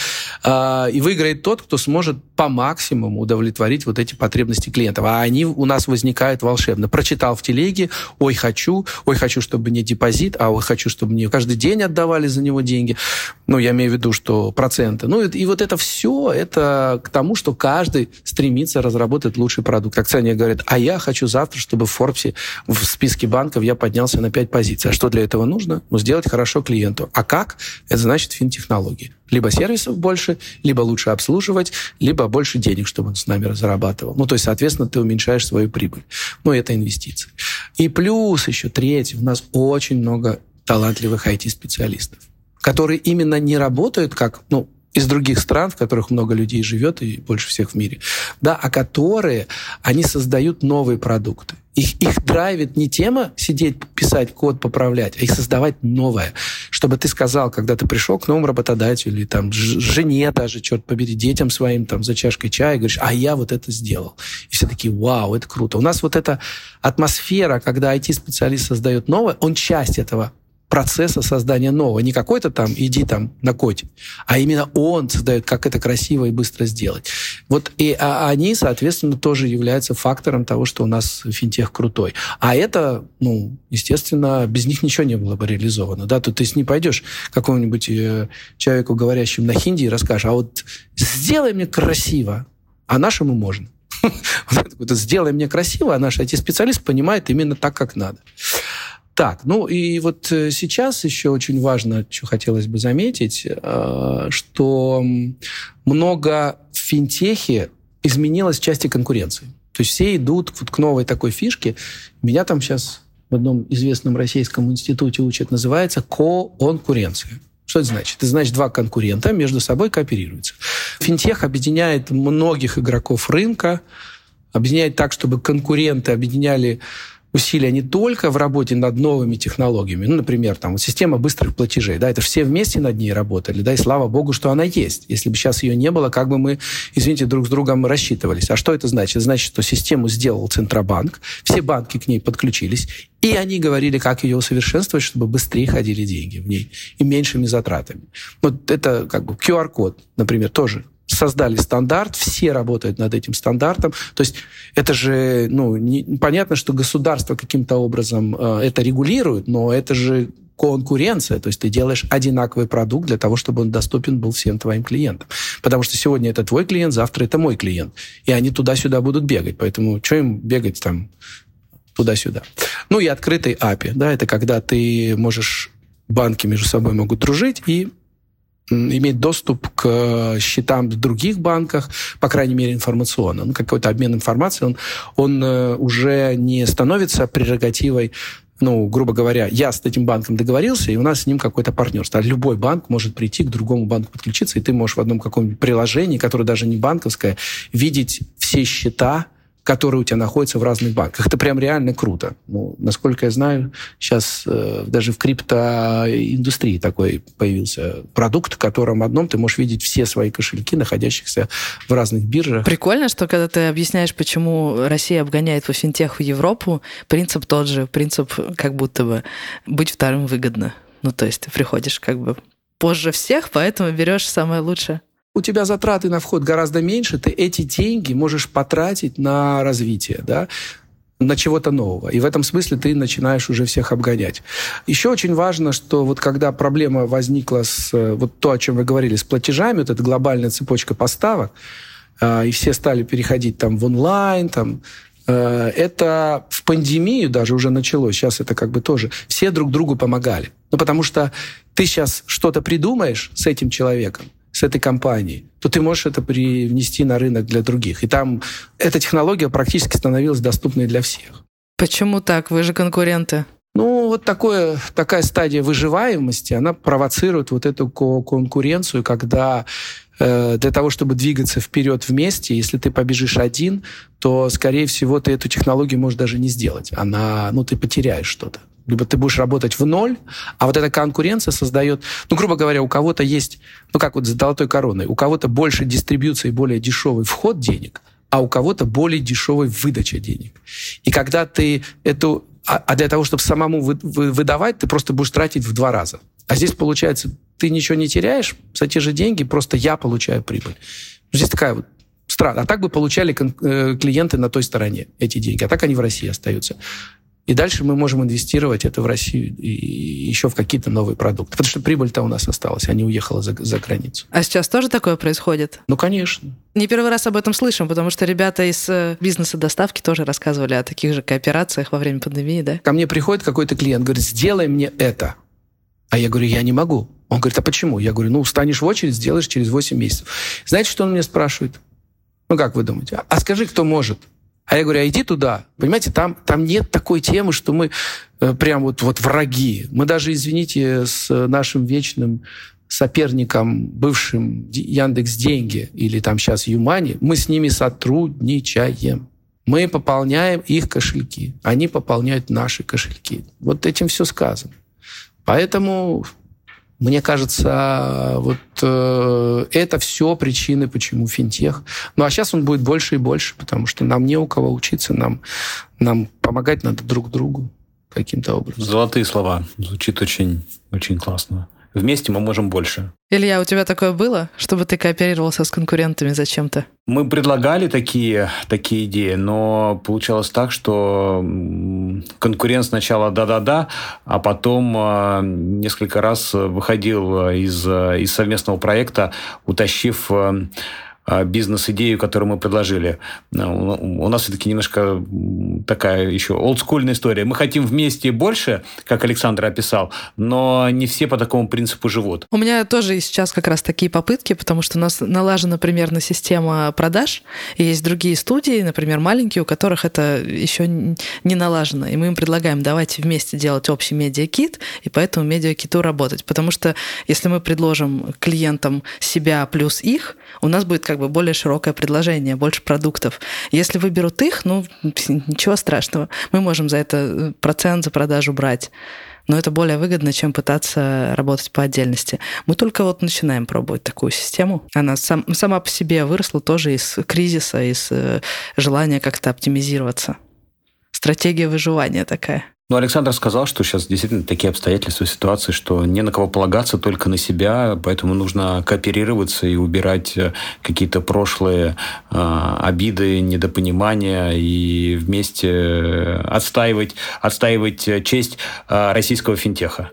э, и выиграет тот, кто сможет по максимуму удовлетворить вот эти потребности клиентов. А они у нас возникают волшебно. Прочитал в телеге, ой, хочу, ой, хочу, чтобы мне депозит, а ой, хочу, чтобы мне каждый день отдавали за него деньги. Ну, я имею в виду, что проценты. Ну, и, и вот это все, это к тому, что каждый стремится разработать лучший продукт. Акционер говорит, а я хочу завтра, чтобы в Форбсе в списке списке банков я поднялся на 5 позиций. А что для этого нужно? Ну, сделать хорошо клиенту. А как? Это значит финтехнологии. Либо сервисов больше, либо лучше обслуживать, либо больше денег, чтобы он с нами зарабатывал. Ну, то есть, соответственно, ты уменьшаешь свою прибыль. Ну, это инвестиции. И плюс еще третий. У нас очень много талантливых IT-специалистов, которые именно не работают как, ну, из других стран, в которых много людей живет и больше всех в мире, да, а которые, они создают новые продукты. Их, их драйвит не тема сидеть, писать код, поправлять, а их создавать новое. Чтобы ты сказал, когда ты пришел к новому работодателю, или там жене даже, черт побери, детям своим там за чашкой чая, говоришь, а я вот это сделал. И все такие, вау, это круто. У нас вот эта атмосфера, когда IT-специалист создает новое, он часть этого процесса создания нового. Не какой-то там иди там на коде, а именно он создает, как это красиво и быстро сделать. Вот и а они, соответственно, тоже являются фактором того, что у нас финтех крутой. А это, ну, естественно, без них ничего не было бы реализовано. Да? Тут ты не пойдешь какому-нибудь э, человеку, говорящему на хинди, и расскажешь, а вот сделай мне красиво, а нашему можно. *laughs* Сделай мне красиво, а наш IT-специалист понимает именно так, как надо. Так, ну и вот э, сейчас еще очень важно, что хотелось бы заметить, э, что много в финтехе изменилось в части конкуренции. То есть все идут вот к новой такой фишке. Меня там сейчас в одном известном российском институте учат, называется конкуренция. Что это значит? Это значит, два конкурента между собой кооперируются. Финтех объединяет многих игроков рынка, объединяет так, чтобы конкуренты объединяли усилия не только в работе над новыми технологиями, ну, например, там, вот система быстрых платежей, да, это все вместе над ней работали, да, и слава богу, что она есть. Если бы сейчас ее не было, как бы мы, извините, друг с другом рассчитывались. А что это значит? Значит, что систему сделал Центробанк, все банки к ней подключились, и они говорили, как ее усовершенствовать, чтобы быстрее ходили деньги в ней и меньшими затратами. Вот это как бы QR-код, например, тоже создали стандарт, все работают над этим стандартом. То есть это же, ну, не, понятно, что государство каким-то образом э, это регулирует, но это же конкуренция, то есть ты делаешь одинаковый продукт для того, чтобы он доступен был всем твоим клиентам. Потому что сегодня это твой клиент, завтра это мой клиент. И они туда-сюда будут бегать. Поэтому что им бегать там туда-сюда? Ну и открытый API, да, это когда ты можешь банки между собой могут дружить и иметь доступ к счетам в других банках, по крайней мере, информационно. Ну, какой-то обмен информацией, он, он э, уже не становится прерогативой ну, грубо говоря, я с этим банком договорился, и у нас с ним какое-то партнерство. А любой банк может прийти к другому банку подключиться, и ты можешь в одном каком-нибудь приложении, которое даже не банковское, видеть все счета, которые у тебя находятся в разных банках. Это прям реально круто. Ну, насколько я знаю, сейчас э, даже в криптоиндустрии такой появился продукт, в котором одном ты можешь видеть все свои кошельки, находящихся в разных биржах. Прикольно, что когда ты объясняешь, почему Россия обгоняет по финтеху Европу, принцип тот же, принцип как будто бы быть вторым выгодно. Ну, то есть ты приходишь как бы позже всех, поэтому берешь самое лучшее у тебя затраты на вход гораздо меньше, ты эти деньги можешь потратить на развитие, да, на чего-то нового. И в этом смысле ты начинаешь уже всех обгонять. Еще очень важно, что вот когда проблема возникла с вот то, о чем вы говорили, с платежами, вот эта глобальная цепочка поставок, а, и все стали переходить там в онлайн, там, Э, это в пандемию даже уже началось, сейчас это как бы тоже. Все друг другу помогали. Ну, потому что ты сейчас что-то придумаешь с этим человеком, с этой компанией, то ты можешь это привнести на рынок для других. И там эта технология практически становилась доступной для всех. Почему так? Вы же конкуренты. Ну, вот такое, такая стадия выживаемости, она провоцирует вот эту конкуренцию, когда э, для того, чтобы двигаться вперед вместе, если ты побежишь один, то, скорее всего, ты эту технологию можешь даже не сделать. Она, ну, ты потеряешь что-то. Либо ты будешь работать в ноль, а вот эта конкуренция создает, ну, грубо говоря, у кого-то есть, ну, как вот с золотой короной, у кого-то больше дистрибьюции, более дешевый вход денег, а у кого-то более дешевая выдача денег. И когда ты эту а, а для того, чтобы самому вы, вы, выдавать, ты просто будешь тратить в два раза. А здесь, получается, ты ничего не теряешь за те же деньги, просто я получаю прибыль. Здесь такая вот странно. А так бы получали э, клиенты на той стороне эти деньги. А так они в России остаются. И дальше мы можем инвестировать это в Россию и еще в какие-то новые продукты. Потому что прибыль-то у нас осталась, а не уехала за, за границу. А сейчас тоже такое происходит? Ну, конечно. Не первый раз об этом слышим, потому что ребята из э, бизнеса доставки тоже рассказывали о таких же кооперациях во время пандемии, да? Ко мне приходит какой-то клиент, говорит, сделай мне это. А я говорю, я не могу. Он говорит, а почему? Я говорю, ну, встанешь в очередь, сделаешь через 8 месяцев. Знаете, что он мне спрашивает? Ну, как вы думаете? А скажи, кто может? А я говорю, а иди туда. Понимаете, там, там нет такой темы, что мы э, прям вот, вот враги. Мы даже, извините, с нашим вечным соперником, бывшим Яндекс Деньги или там сейчас Юмани, мы с ними сотрудничаем. Мы пополняем их кошельки, они пополняют наши кошельки. Вот этим все сказано. Поэтому мне кажется, вот э, это все причины, почему финтех. Ну а сейчас он будет больше и больше, потому что нам не у кого учиться, нам, нам помогать надо друг другу каким-то образом. Золотые слова. Звучит очень, очень классно. Вместе мы можем больше. Илья, у тебя такое было, чтобы ты кооперировался с конкурентами зачем-то? Мы предлагали такие, такие идеи, но получалось так, что конкурент сначала да-да-да, а потом а, несколько раз выходил из, из совместного проекта, утащив а, бизнес-идею, которую мы предложили. Ну, у нас все-таки немножко такая еще олдскульная история. Мы хотим вместе больше, как Александр описал, но не все по такому принципу живут. У меня тоже сейчас как раз такие попытки, потому что у нас налажена примерно система продаж, и есть другие студии, например, маленькие, у которых это еще не налажено. И мы им предлагаем, давайте вместе делать общий медиакит, и по этому медиакиту работать. Потому что если мы предложим клиентам себя плюс их, у нас будет как бы более широкое предложение, больше продуктов. Если выберут их, ну, ничего страшного. Мы можем за это э, процент за продажу брать. Но это более выгодно, чем пытаться работать по отдельности. Мы только вот начинаем пробовать такую систему. Она сам, сама по себе выросла тоже из кризиса, из э, желания как-то оптимизироваться. Стратегия выживания такая. Ну, Александр сказал, что сейчас действительно такие обстоятельства, ситуации, что не на кого полагаться, только на себя, поэтому нужно кооперироваться и убирать э, какие-то прошлые э, обиды, недопонимания и вместе э, отстаивать, отстаивать честь э, российского финтеха.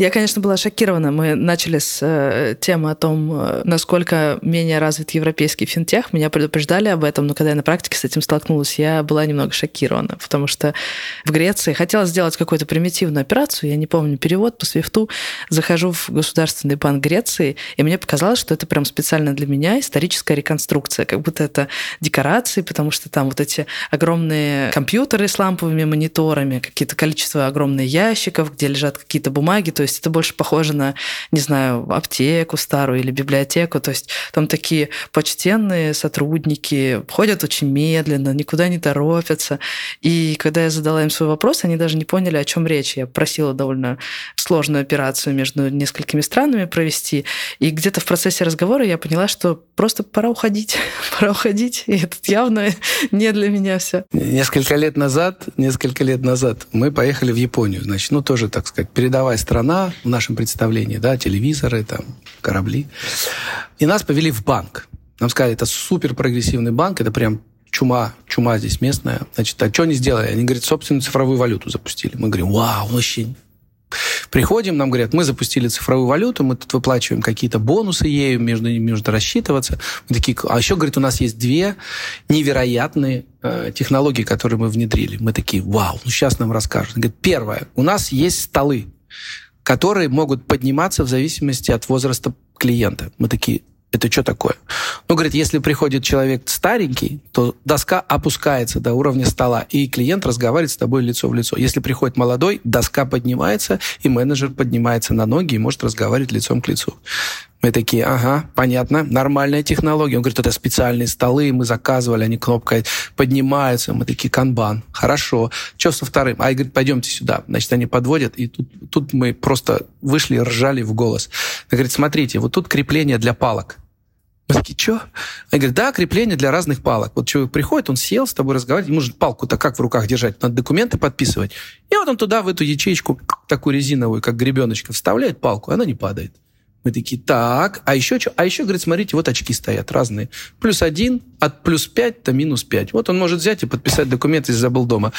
Я, конечно, была шокирована. Мы начали с э, темы о том, э, насколько менее развит европейский финтех. Меня предупреждали об этом, но когда я на практике с этим столкнулась, я была немного шокирована, потому что в Греции хотела сделать какую-то примитивную операцию, я не помню перевод по свифту, захожу в Государственный банк Греции, и мне показалось, что это прям специально для меня историческая реконструкция, как будто это декорации, потому что там вот эти огромные компьютеры с ламповыми мониторами, какие-то количество огромных ящиков, где лежат какие-то бумаги, то есть есть это больше похоже на, не знаю, аптеку старую или библиотеку. То есть там такие почтенные сотрудники ходят очень медленно, никуда не торопятся. И когда я задала им свой вопрос, они даже не поняли, о чем речь. Я просила довольно сложную операцию между несколькими странами провести. И где-то в процессе разговора я поняла, что просто пора уходить. *laughs* пора уходить. И это явно *laughs* не для меня все. Несколько лет назад, несколько лет назад мы поехали в Японию. Значит, ну тоже, так сказать, передовая страна, в нашем представлении, да, телевизоры, там, корабли. И нас повели в банк. Нам сказали, это супер прогрессивный банк, это прям чума, чума здесь местная. Значит, а что они сделали? Они, говорят, собственную цифровую валюту запустили. Мы говорим, вау, вообще Приходим, нам говорят, мы запустили цифровую валюту, мы тут выплачиваем какие-то бонусы ею, между ними нужно рассчитываться. Мы такие, а еще, говорит, у нас есть две невероятные э, технологии, которые мы внедрили. Мы такие, вау, ну сейчас нам расскажут. Говорит, первое, у нас есть столы, которые могут подниматься в зависимости от возраста клиента. Мы такие, это что такое? Ну, говорит, если приходит человек старенький, то доска опускается до уровня стола, и клиент разговаривает с тобой лицо в лицо. Если приходит молодой, доска поднимается, и менеджер поднимается на ноги и может разговаривать лицом к лицу. Мы такие, ага, понятно, нормальная технология. Он говорит, это специальные столы, мы заказывали, они кнопкой поднимаются. Мы такие, канбан, хорошо. Что со вторым? А, говорит, пойдемте сюда. Значит, они подводят, и тут, тут мы просто вышли, ржали в голос. Он говорит, смотрите, вот тут крепление для палок. Мы такие, что? Они говорят, да, крепление для разных палок. Вот человек приходит, он сел с тобой разговаривать, ему же палку-то как в руках держать? Надо документы подписывать. И вот он туда, в эту ячейку, такую резиновую, как гребеночка, вставляет палку, она не падает. Мы такие, так, а еще что? А еще, говорит, смотрите, вот очки стоят разные. Плюс один, от плюс пять до минус пять. Вот он может взять и подписать документ, если забыл дома.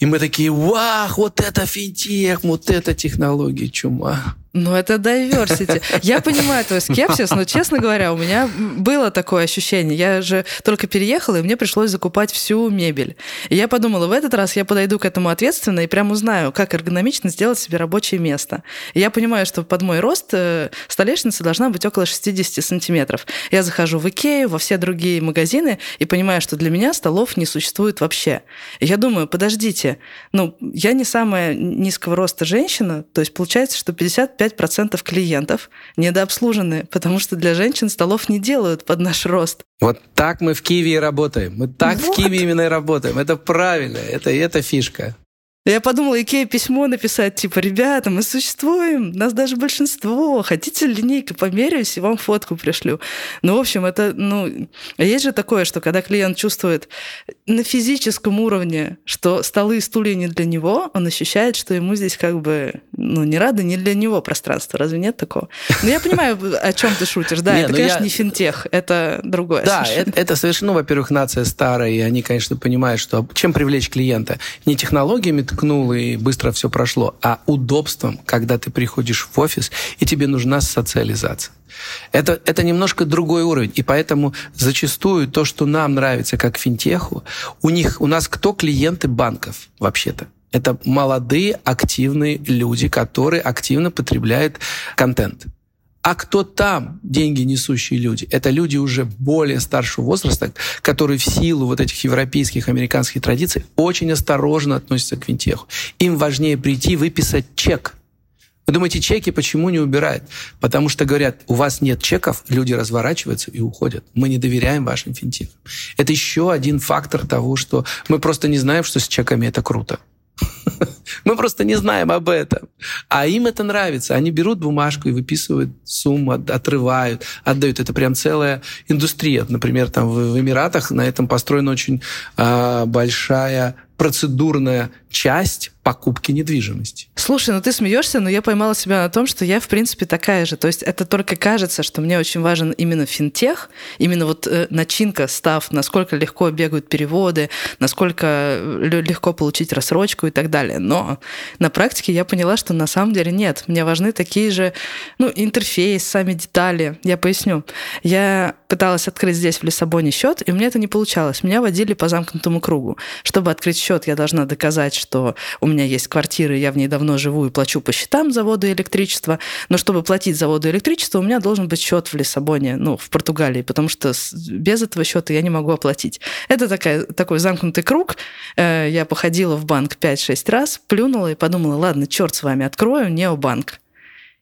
И мы такие, вах, вот это финтех, вот это технология, чума. Ну, это diversity. Я понимаю твой скепсис, но, честно говоря, у меня было такое ощущение. Я же только переехала, и мне пришлось закупать всю мебель. И я подумала, в этот раз я подойду к этому ответственно и прям узнаю, как эргономично сделать себе рабочее место. И я понимаю, что под мой рост э, столешница должна быть около 60 сантиметров. Я захожу в Икею, во все другие магазины и понимаю, что для меня столов не существует вообще. И я думаю, подождите, ну, я не самая низкого роста женщина, то есть получается, что 55 95% клиентов недообслужены, потому что для женщин столов не делают под наш рост. Вот так мы в Киеве и работаем. Мы так вот. в Киеве именно и работаем. Это правильно, это, это фишка. Я подумала, Икея письмо написать, типа, ребята, мы существуем, нас даже большинство, хотите линейкой померяюсь и вам фотку пришлю. Ну, в общем, это, ну, есть же такое, что когда клиент чувствует на физическом уровне, что столы и стулья не для него, он ощущает, что ему здесь как бы, ну, не рады, не для него пространство. Разве нет такого? Ну, я понимаю, о чем ты шутишь. Да, это, ну конечно, не финтех, это другое. Да, это совершенно, во-первых, нация старая, и они, конечно, понимают, что чем привлечь клиента? Не технологиями ткнул и быстро все прошло, а удобством, когда ты приходишь в офис, и тебе нужна социализация. Это, это немножко другой уровень. И поэтому зачастую то, что нам нравится как финтеху, у них, у нас кто клиенты банков вообще-то? Это молодые, активные люди, которые активно потребляют контент. А кто там деньги несущие люди? Это люди уже более старшего возраста, которые в силу вот этих европейских, американских традиций очень осторожно относятся к винтеху. Им важнее прийти, выписать чек. Вы думаете, чеки почему не убирают? Потому что говорят, у вас нет чеков, люди разворачиваются и уходят. Мы не доверяем вашим финтехам. Это еще один фактор того, что мы просто не знаем, что с чеками это круто. *laughs* Мы просто не знаем об этом. А им это нравится. Они берут бумажку и выписывают сумму, отрывают, отдают. Это прям целая индустрия. Например, там в Эмиратах на этом построена очень э, большая процедурная часть покупки недвижимости. Слушай, ну ты смеешься, но я поймала себя на том, что я, в принципе, такая же. То есть это только кажется, что мне очень важен именно финтех, именно вот э, начинка, став, насколько легко бегают переводы, насколько э, легко получить рассрочку и так далее. Но на практике я поняла, что на самом деле нет. Мне важны такие же, ну, интерфейс, сами детали. Я поясню. Я пыталась открыть здесь, в Лиссабоне, счет, и у меня это не получалось. Меня водили по замкнутому кругу. Чтобы открыть счет, я должна доказать, что у меня есть квартира, я в ней давно живу и плачу по счетам за воду и электричество. Но чтобы платить за воду и электричество, у меня должен быть счет в Лиссабоне, ну, в Португалии, потому что без этого счета я не могу оплатить. Это такая, такой замкнутый круг. Э, я походила в банк 5-6 раз, плюнула и подумала, ладно, черт с вами, открою необанк.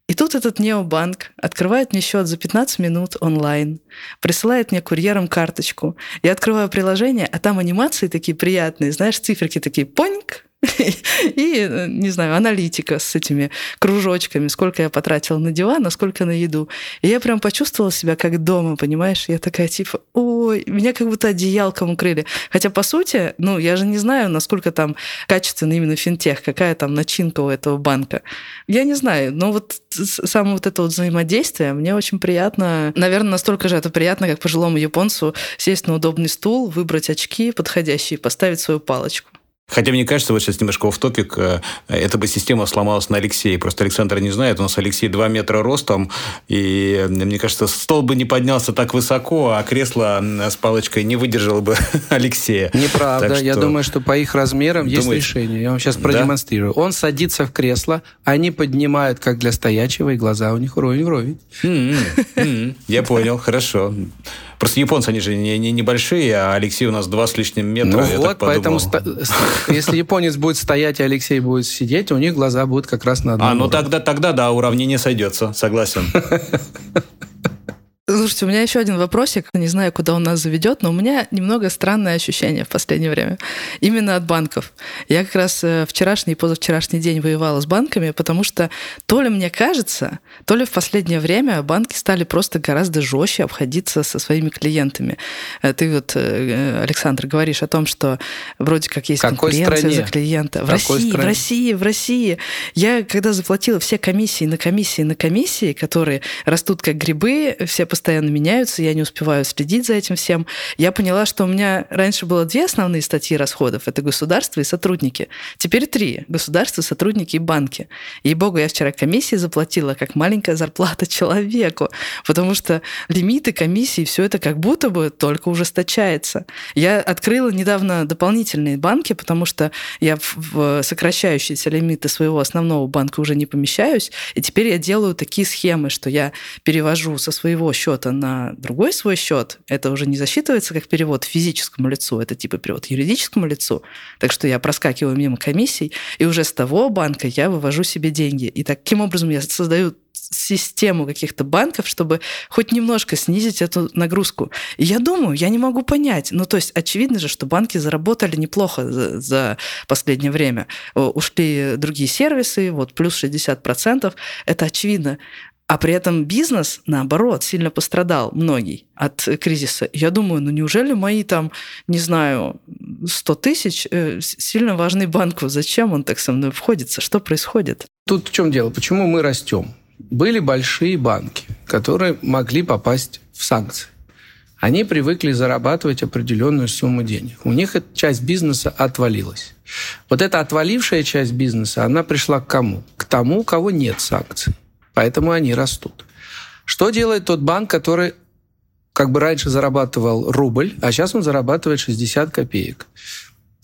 И тут этот необанк открывает мне счет за 15 минут онлайн, присылает мне курьером карточку. Я открываю приложение, а там анимации такие приятные, знаешь, циферки такие поньк, *laughs* и, не знаю, аналитика с этими кружочками, сколько я потратила на диван, а сколько на еду. И я прям почувствовала себя как дома, понимаешь? Я такая типа, ой, меня как будто одеялком укрыли. Хотя, по сути, ну, я же не знаю, насколько там качественный именно финтех, какая там начинка у этого банка. Я не знаю, но вот само вот это вот взаимодействие мне очень приятно. Наверное, настолько же это приятно, как пожилому японцу сесть на удобный стул, выбрать очки подходящие, поставить свою палочку. Хотя мне кажется, вот сейчас немножко в топик, э, эта бы система сломалась на Алексее. Просто Александр не знает, у нас Алексей 2 метра ростом, и мне кажется, стол бы не поднялся так высоко, а кресло с палочкой не выдержало бы *laughs* Алексея. Неправда. Что... Я думаю, что по их размерам Думаете? есть решение. Я вам сейчас продемонстрирую. Да? Он садится в кресло, они поднимают, как для стоячего, и глаза у них вровень вровень. М-м-м. Я понял, хорошо. Просто японцы, они же не, не небольшие, а Алексей у нас два с лишним метра. Ну вот, поэтому если японец будет стоять, а Алексей будет сидеть, у них глаза будут как раз на одном А, ну тогда, тогда да, уравнение сойдется, согласен. Слушайте, у меня еще один вопросик. Не знаю, куда он нас заведет, но у меня немного странное ощущение в последнее время. Именно от банков. Я как раз э, вчерашний и позавчерашний день воевала с банками, потому что то ли мне кажется, то ли в последнее время банки стали просто гораздо жестче обходиться со своими клиентами. Э, ты вот, э, Александр, говоришь о том, что вроде как есть Какой конкуренция стране? за клиента. В Какой России, стране? в России, в России. Я когда заплатила все комиссии на комиссии на комиссии, которые растут как грибы, все постоянно меняются, я не успеваю следить за этим всем. Я поняла, что у меня раньше было две основные статьи расходов. Это государство и сотрудники. Теперь три. Государство, сотрудники и банки. Ей-богу, я вчера комиссии заплатила, как маленькая зарплата человеку, потому что лимиты комиссии, все это как будто бы только ужесточается. Я открыла недавно дополнительные банки, потому что я в сокращающиеся лимиты своего основного банка уже не помещаюсь, и теперь я делаю такие схемы, что я перевожу со своего счета на другой свой счет, это уже не засчитывается как перевод физическому лицу, это типа перевод юридическому лицу. Так что я проскакиваю мимо комиссий, и уже с того банка я вывожу себе деньги. И таким образом я создаю систему каких-то банков, чтобы хоть немножко снизить эту нагрузку. И я думаю, я не могу понять. Ну, то есть очевидно же, что банки заработали неплохо за, за последнее время. Ушли другие сервисы, вот плюс 60%. Это очевидно. А при этом бизнес, наоборот, сильно пострадал, многий, от кризиса. Я думаю, ну неужели мои там, не знаю, 100 тысяч э, сильно важный банку? Зачем он так со мной входится? Что происходит? Тут в чем дело? Почему мы растем? Были большие банки, которые могли попасть в санкции. Они привыкли зарабатывать определенную сумму денег. У них эта часть бизнеса отвалилась. Вот эта отвалившая часть бизнеса, она пришла к кому? К тому, у кого нет санкций. Поэтому они растут. Что делает тот банк, который как бы раньше зарабатывал рубль, а сейчас он зарабатывает 60 копеек?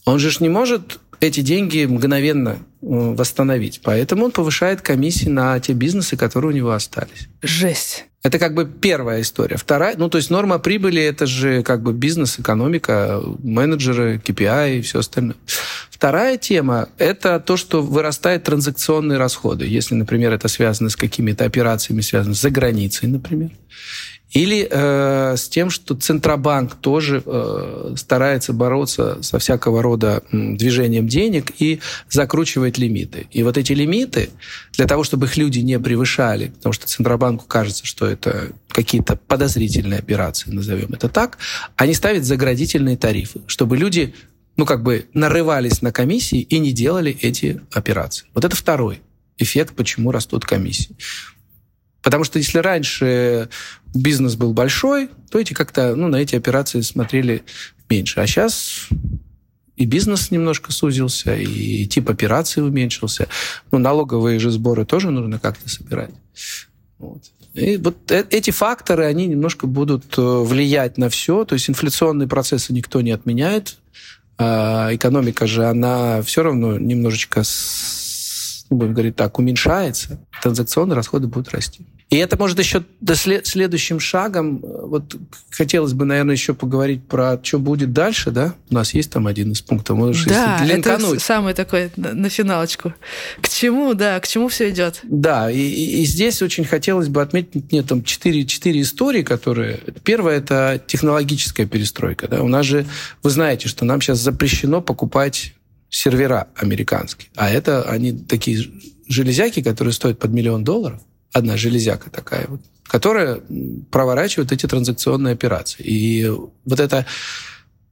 Он же не может эти деньги мгновенно восстановить. Поэтому он повышает комиссии на те бизнесы, которые у него остались. Жесть. Это как бы первая история. Вторая, ну то есть норма прибыли это же как бы бизнес, экономика, менеджеры, KPI и все остальное. Вторая тема – это то, что вырастают транзакционные расходы. Если, например, это связано с какими-то операциями, связанными за границей, например. Или э, с тем, что Центробанк тоже э, старается бороться со всякого рода движением денег и закручивает лимиты. И вот эти лимиты, для того, чтобы их люди не превышали, потому что Центробанку кажется, что это какие-то подозрительные операции, назовем это так, они ставят заградительные тарифы, чтобы люди ну, как бы нарывались на комиссии и не делали эти операции. Вот это второй эффект, почему растут комиссии. Потому что если раньше бизнес был большой, то эти как-то, ну, на эти операции смотрели меньше. А сейчас и бизнес немножко сузился, и тип операций уменьшился. Ну, налоговые же сборы тоже нужно как-то собирать. Вот. И вот э, эти факторы, они немножко будут э, влиять на все. То есть инфляционные процессы никто не отменяет. А экономика же, она все равно немножечко будем говорить так, уменьшается, транзакционные расходы будут расти. И это может еще до след- следующим шагом, э, вот хотелось бы, наверное, еще поговорить про что будет дальше, да? У нас есть там один из пунктов, можешь да, это самый такой на, на финалочку. К чему, да, к чему все идет? Да, и, и, и здесь очень хотелось бы отметить, нет, там четыре, четыре истории, которые... Первое – это технологическая перестройка, да? У нас же, вы знаете, что нам сейчас запрещено покупать сервера американские. А это они такие железяки, которые стоят под миллион долларов. Одна железяка такая вот, которая проворачивает эти транзакционные операции. И вот эта,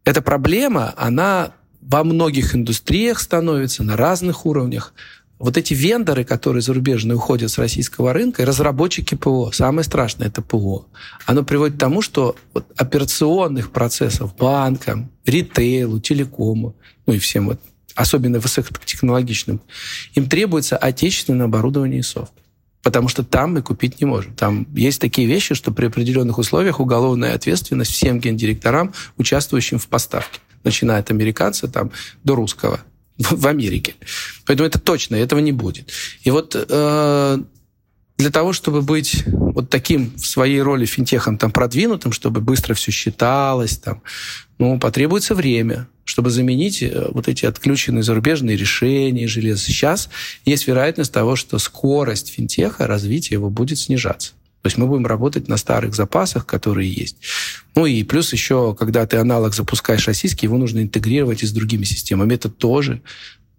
эта проблема, она во многих индустриях становится на разных уровнях. Вот эти вендоры, которые зарубежные уходят с российского рынка, и разработчики ПО, самое страшное это ПО, оно приводит к тому, что вот операционных процессов банкам, ритейлу, телекому, ну и всем вот особенно высокотехнологичным, им требуется отечественное оборудование и софт. Потому что там мы купить не можем. Там есть такие вещи, что при определенных условиях уголовная ответственность всем гендиректорам, участвующим в поставке, начиная от американца там, до русского в Америке. Поэтому это точно, этого не будет. И вот э, для того, чтобы быть вот таким в своей роли финтехом там продвинутым, чтобы быстро все считалось, там, ну, потребуется время, чтобы заменить э, вот эти отключенные зарубежные решения железа. Сейчас есть вероятность того, что скорость финтеха, развития его будет снижаться. То есть мы будем работать на старых запасах, которые есть. Ну и плюс еще, когда ты аналог запускаешь российский, его нужно интегрировать и с другими системами. Это тоже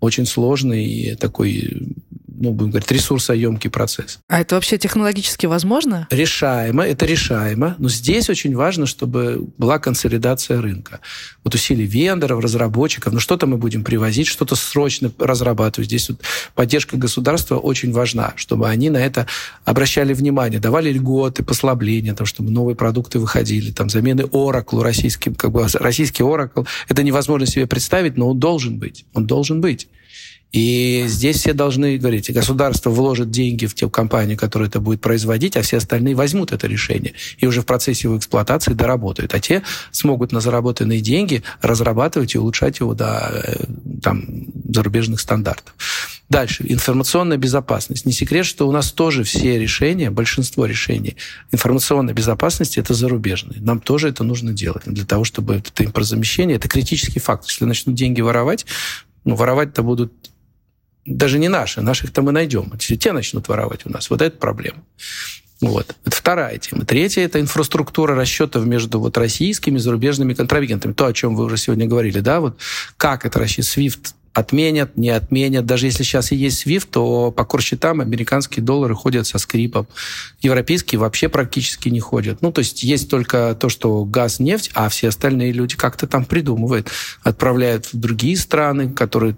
очень сложный такой ну, будем говорить, ресурсоемкий процесс. А это вообще технологически возможно? Решаемо, это решаемо. Но здесь очень важно, чтобы была консолидация рынка. Вот усилий вендоров, разработчиков. Ну, что-то мы будем привозить, что-то срочно разрабатывать. Здесь вот поддержка государства очень важна, чтобы они на это обращали внимание, давали льготы, послабления, там, чтобы новые продукты выходили, там, замены Oracle, российский, как бы, *laughs* российский Oracle. Это невозможно себе представить, но он должен быть. Он должен быть. И здесь все должны говорить, государство вложит деньги в те компании, которые это будет производить, а все остальные возьмут это решение и уже в процессе его эксплуатации доработают. А те смогут на заработанные деньги разрабатывать и улучшать его до э, там, зарубежных стандартов. Дальше. Информационная безопасность. Не секрет, что у нас тоже все решения, большинство решений информационной безопасности это зарубежные. Нам тоже это нужно делать для того, чтобы это импортозамещение, это критический факт. Если начнут деньги воровать, ну, воровать-то будут даже не наши, наших-то мы найдем. Те начнут воровать у нас, вот это проблема. Вот. Это вторая тема. Третья – это инфраструктура расчетов между вот российскими и зарубежными контрагентами. То, о чем вы уже сегодня говорили, да, вот как это расчет SWIFT отменят, не отменят. Даже если сейчас и есть SWIFT, то по курсчетам американские доллары ходят со скрипом. Европейские вообще практически не ходят. Ну, то есть есть только то, что газ, нефть, а все остальные люди как-то там придумывают. Отправляют в другие страны, которые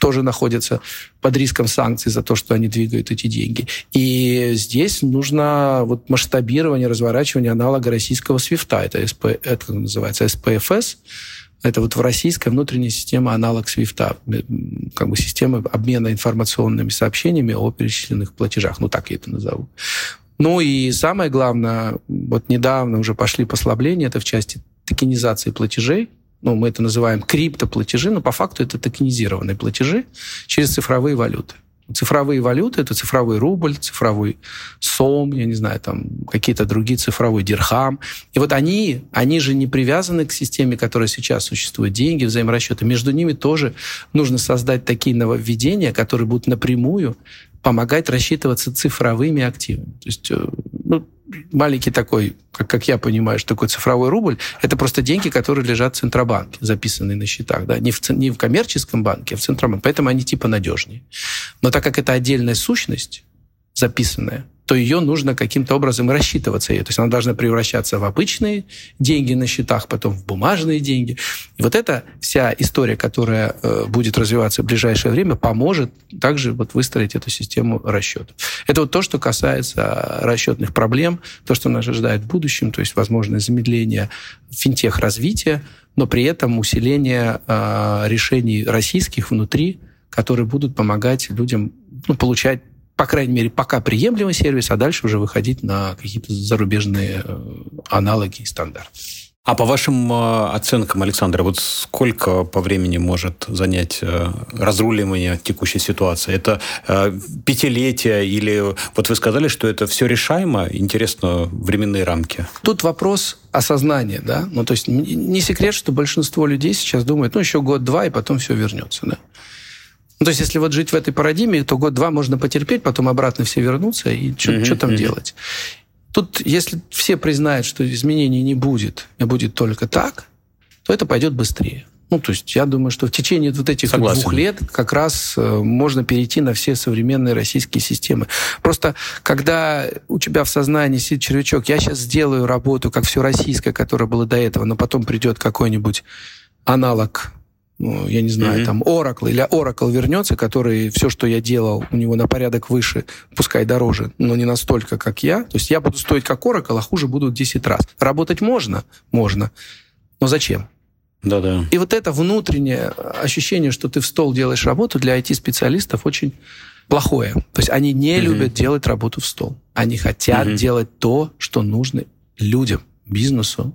тоже находятся под риском санкций за то, что они двигают эти деньги. И здесь нужно вот масштабирование, разворачивание аналога российского свифта. Это, СП, это как называется, СПФС. Это вот в российской внутренней системе аналог свифта, как бы система обмена информационными сообщениями о перечисленных платежах. Ну, так я это назову. Ну и самое главное, вот недавно уже пошли послабления, это в части токенизации платежей, ну, мы это называем криптоплатежи, но по факту это токенизированные платежи через цифровые валюты. Цифровые валюты – это цифровой рубль, цифровой сом, я не знаю, там какие-то другие цифровой дирхам. И вот они, они же не привязаны к системе, которая сейчас существует, деньги, взаиморасчеты. Между ними тоже нужно создать такие нововведения, которые будут напрямую помогать рассчитываться цифровыми активами. То есть э, ну, маленький такой, как, я понимаю, что такой цифровой рубль, это просто деньги, которые лежат в Центробанке, записанные на счетах, да, не в, не в коммерческом банке, а в Центробанке, поэтому они типа надежнее. Но так как это отдельная сущность, записанная, то ее нужно каким-то образом рассчитываться. То есть она должна превращаться в обычные деньги на счетах, потом в бумажные деньги. И вот эта вся история, которая э, будет развиваться в ближайшее время, поможет также вот выстроить эту систему расчетов. Это вот то, что касается расчетных проблем, то, что нас ожидает в будущем, то есть возможное замедление финтех-развития, но при этом усиление э, решений российских внутри, которые будут помогать людям ну, получать по крайней мере, пока приемлемый сервис, а дальше уже выходить на какие-то зарубежные э, аналоги и стандарты. А по вашим э, оценкам, Александр, вот сколько по времени может занять э, разруливание текущей ситуации? Это пятилетие или вот вы сказали, что это все решаемо? Интересно временные рамки. Тут вопрос осознания, да. Ну то есть не секрет, что большинство людей сейчас думает, ну еще год-два и потом все вернется, да. Ну, то есть, если вот жить в этой парадигме, то год-два можно потерпеть, потом обратно все вернуться, и что mm-hmm. там mm-hmm. делать? Тут, если все признают, что изменений не будет, и будет только так, то это пойдет быстрее. Ну, то есть я думаю, что в течение вот этих Согласен. двух лет как раз э, можно перейти на все современные российские системы. Просто когда у тебя в сознании сидит червячок, я сейчас сделаю работу, как все российское, которое было до этого, но потом придет какой-нибудь аналог ну, я не знаю, mm-hmm. там Oracle или Oracle вернется, который все, что я делал, у него на порядок выше, пускай дороже, но не настолько, как я. То есть я буду стоить как Oracle, а хуже буду в 10 раз. Работать можно? Можно. Но зачем? Да-да. И вот это внутреннее ощущение, что ты в стол делаешь работу, для IT-специалистов очень плохое. То есть они не mm-hmm. любят делать работу в стол. Они хотят mm-hmm. делать то, что нужно людям, бизнесу,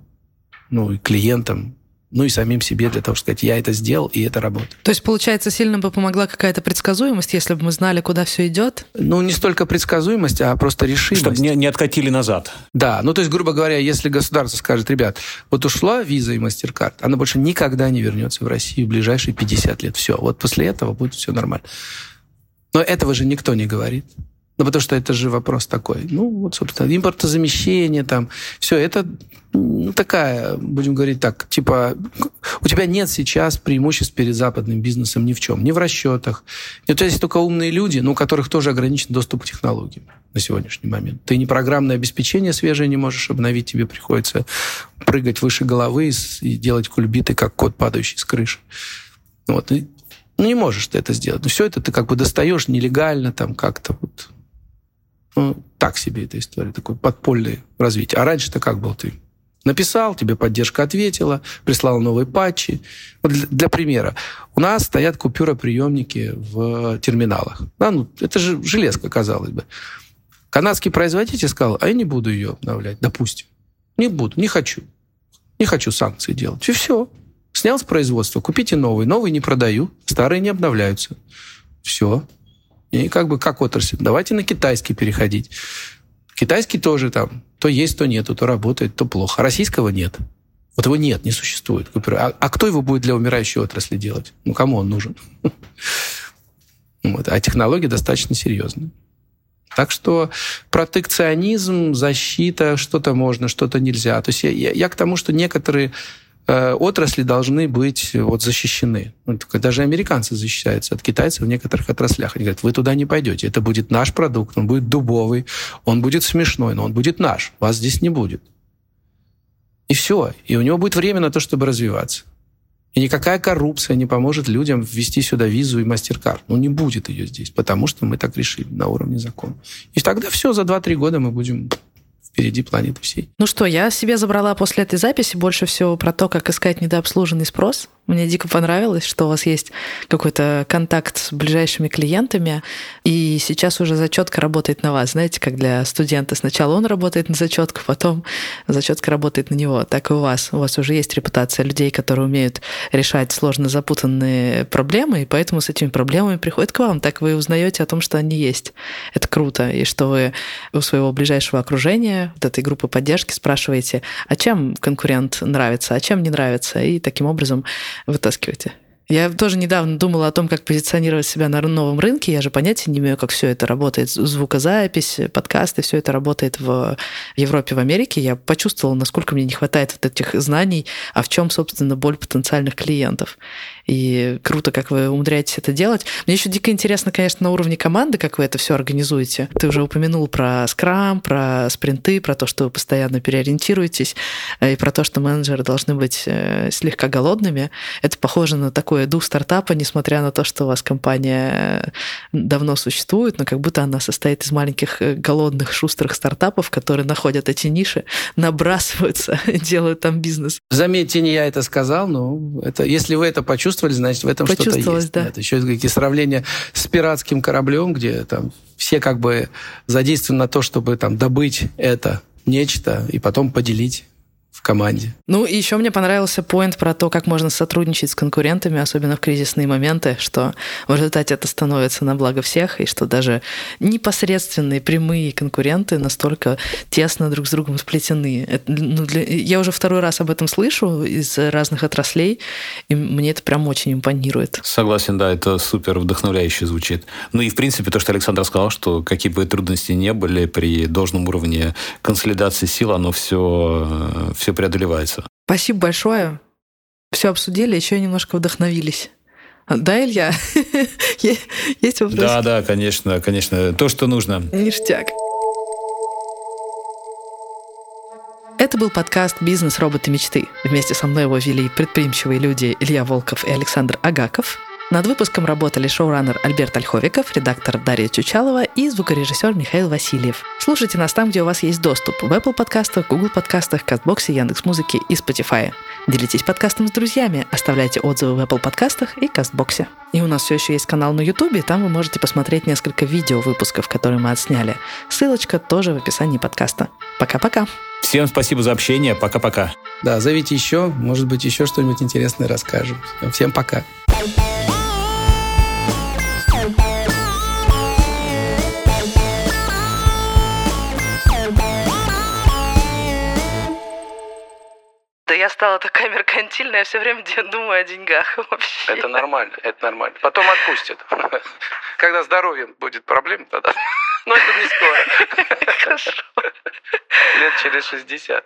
ну и клиентам, ну и самим себе для того, чтобы сказать, я это сделал, и это работает. То есть, получается, сильно бы помогла какая-то предсказуемость, если бы мы знали, куда все идет? Ну, не столько предсказуемость, а просто решимость. Чтобы не, не откатили назад. Да, ну то есть, грубо говоря, если государство скажет, ребят, вот ушла виза и мастер-карт, она больше никогда не вернется в Россию в ближайшие 50 лет. Все, вот после этого будет все нормально. Но этого же никто не говорит. Ну, потому что это же вопрос такой. Ну, вот, собственно, импортозамещение там. Все, это ну, такая, будем говорить так, типа, у тебя нет сейчас преимуществ перед западным бизнесом ни в чем. Ни в расчетах. У тебя есть только умные люди, но у которых тоже ограничен доступ к технологиям на сегодняшний момент. Ты не программное обеспечение свежее не можешь обновить, тебе приходится прыгать выше головы и делать кульбиты, как кот, падающий с крыши. Вот. И, ну, не можешь ты это сделать. Но все это ты как бы достаешь нелегально, там как-то вот ну, так себе эта история, такое подпольное развитие. А раньше-то как был ты? Написал, тебе поддержка ответила, прислал новые патчи. Вот для, для примера, у нас стоят купюроприемники в терминалах. Да, ну, это же железка, казалось бы. Канадский производитель сказал, а я не буду ее обновлять, допустим. Не буду, не хочу. Не хочу санкции делать. И все. Снял с производства, купите новый. Новый не продаю, старые не обновляются. Все. И как бы как отрасль. Давайте на китайский переходить. Китайский тоже там то есть, то нету, то работает, то плохо. Российского нет. Вот его нет, не существует. А, а кто его будет для умирающей отрасли делать? Ну, кому он нужен? *laughs* Вот. А технологии достаточно серьезные. Так что протекционизм, защита, что-то можно, что-то нельзя. То есть я, я, я к тому, что некоторые отрасли должны быть вот защищены. Даже американцы защищаются от китайцев в некоторых отраслях. Они говорят, вы туда не пойдете, это будет наш продукт, он будет дубовый, он будет смешной, но он будет наш, вас здесь не будет. И все. И у него будет время на то, чтобы развиваться. И никакая коррупция не поможет людям ввести сюда визу и мастер-карт. Ну, не будет ее здесь, потому что мы так решили на уровне закона. И тогда все, за 2-3 года мы будем впереди планеты всей. Ну что, я себе забрала после этой записи больше всего про то, как искать недообслуженный спрос. Мне дико понравилось, что у вас есть какой-то контакт с ближайшими клиентами, и сейчас уже зачетка работает на вас. Знаете, как для студента сначала он работает на зачетку, потом зачетка работает на него. Так и у вас. У вас уже есть репутация людей, которые умеют решать сложно запутанные проблемы, и поэтому с этими проблемами приходят к вам. Так вы узнаете о том, что они есть. Это круто. И что вы у своего ближайшего окружения, вот этой группы поддержки спрашиваете, а чем конкурент нравится, а чем не нравится. И таким образом вытаскиваете. Я тоже недавно думала о том, как позиционировать себя на новом рынке. Я же понятия не имею, как все это работает. Звукозапись, подкасты, все это работает в Европе, в Америке. Я почувствовала, насколько мне не хватает вот этих знаний, а в чем, собственно, боль потенциальных клиентов. И круто, как вы умудряетесь это делать. Мне еще дико интересно, конечно, на уровне команды, как вы это все организуете. Ты уже упомянул про скрам, про спринты, про то, что вы постоянно переориентируетесь, э, и про то, что менеджеры должны быть э, слегка голодными. Это похоже на такой дух стартапа, несмотря на то, что у вас компания э, давно существует, но как будто она состоит из маленьких голодных, шустрых стартапов, которые находят эти ниши, *laughs* набрасываются, *laughs* делают там бизнес. Заметьте, не я это сказал, но это, если вы это почувствовали, почувствовали, значит, в этом что-то есть. Да. Это еще какие сравнения с пиратским кораблем, где там все как бы задействованы на то, чтобы там добыть это нечто и потом поделить команде. Ну, и еще мне понравился поинт про то, как можно сотрудничать с конкурентами, особенно в кризисные моменты, что в результате это становится на благо всех, и что даже непосредственные прямые конкуренты настолько тесно друг с другом сплетены. Это, ну, для... Я уже второй раз об этом слышу из разных отраслей, и мне это прям очень импонирует. Согласен, да, это супер вдохновляюще звучит. Ну и, в принципе, то, что Александр сказал, что какие бы трудности не были при должном уровне консолидации сил, оно все, все преодолевается. Спасибо большое. Все обсудили, еще немножко вдохновились. Да, Илья? *laughs* Есть вопрос? Да, да, конечно, конечно. То, что нужно. Ништяк. Это был подкаст «Бизнес. Роботы. Мечты». Вместе со мной его вели предприимчивые люди Илья Волков и Александр Агаков. Над выпуском работали шоураннер Альберт Ольховиков, редактор Дарья Чучалова и звукорежиссер Михаил Васильев. Слушайте нас там, где у вас есть доступ. В Apple подкастах, Google подкастах, Кастбоксе, Яндекс.Музыке и Spotify. Делитесь подкастом с друзьями, оставляйте отзывы в Apple подкастах и Кастбоксе. И у нас все еще есть канал на YouTube, там вы можете посмотреть несколько видео выпусков, которые мы отсняли. Ссылочка тоже в описании подкаста. Пока-пока. Всем спасибо за общение. Пока-пока. Да, зовите еще, может быть, еще что-нибудь интересное расскажем. Всем пока. Да я стала такая меркантильная, я все время думаю о деньгах *laughs* вообще. Это нормально, это нормально. Потом отпустят. *laughs* Когда здоровьем будет проблема, тогда... *laughs* Но это не скоро. Хорошо. Лет через 60.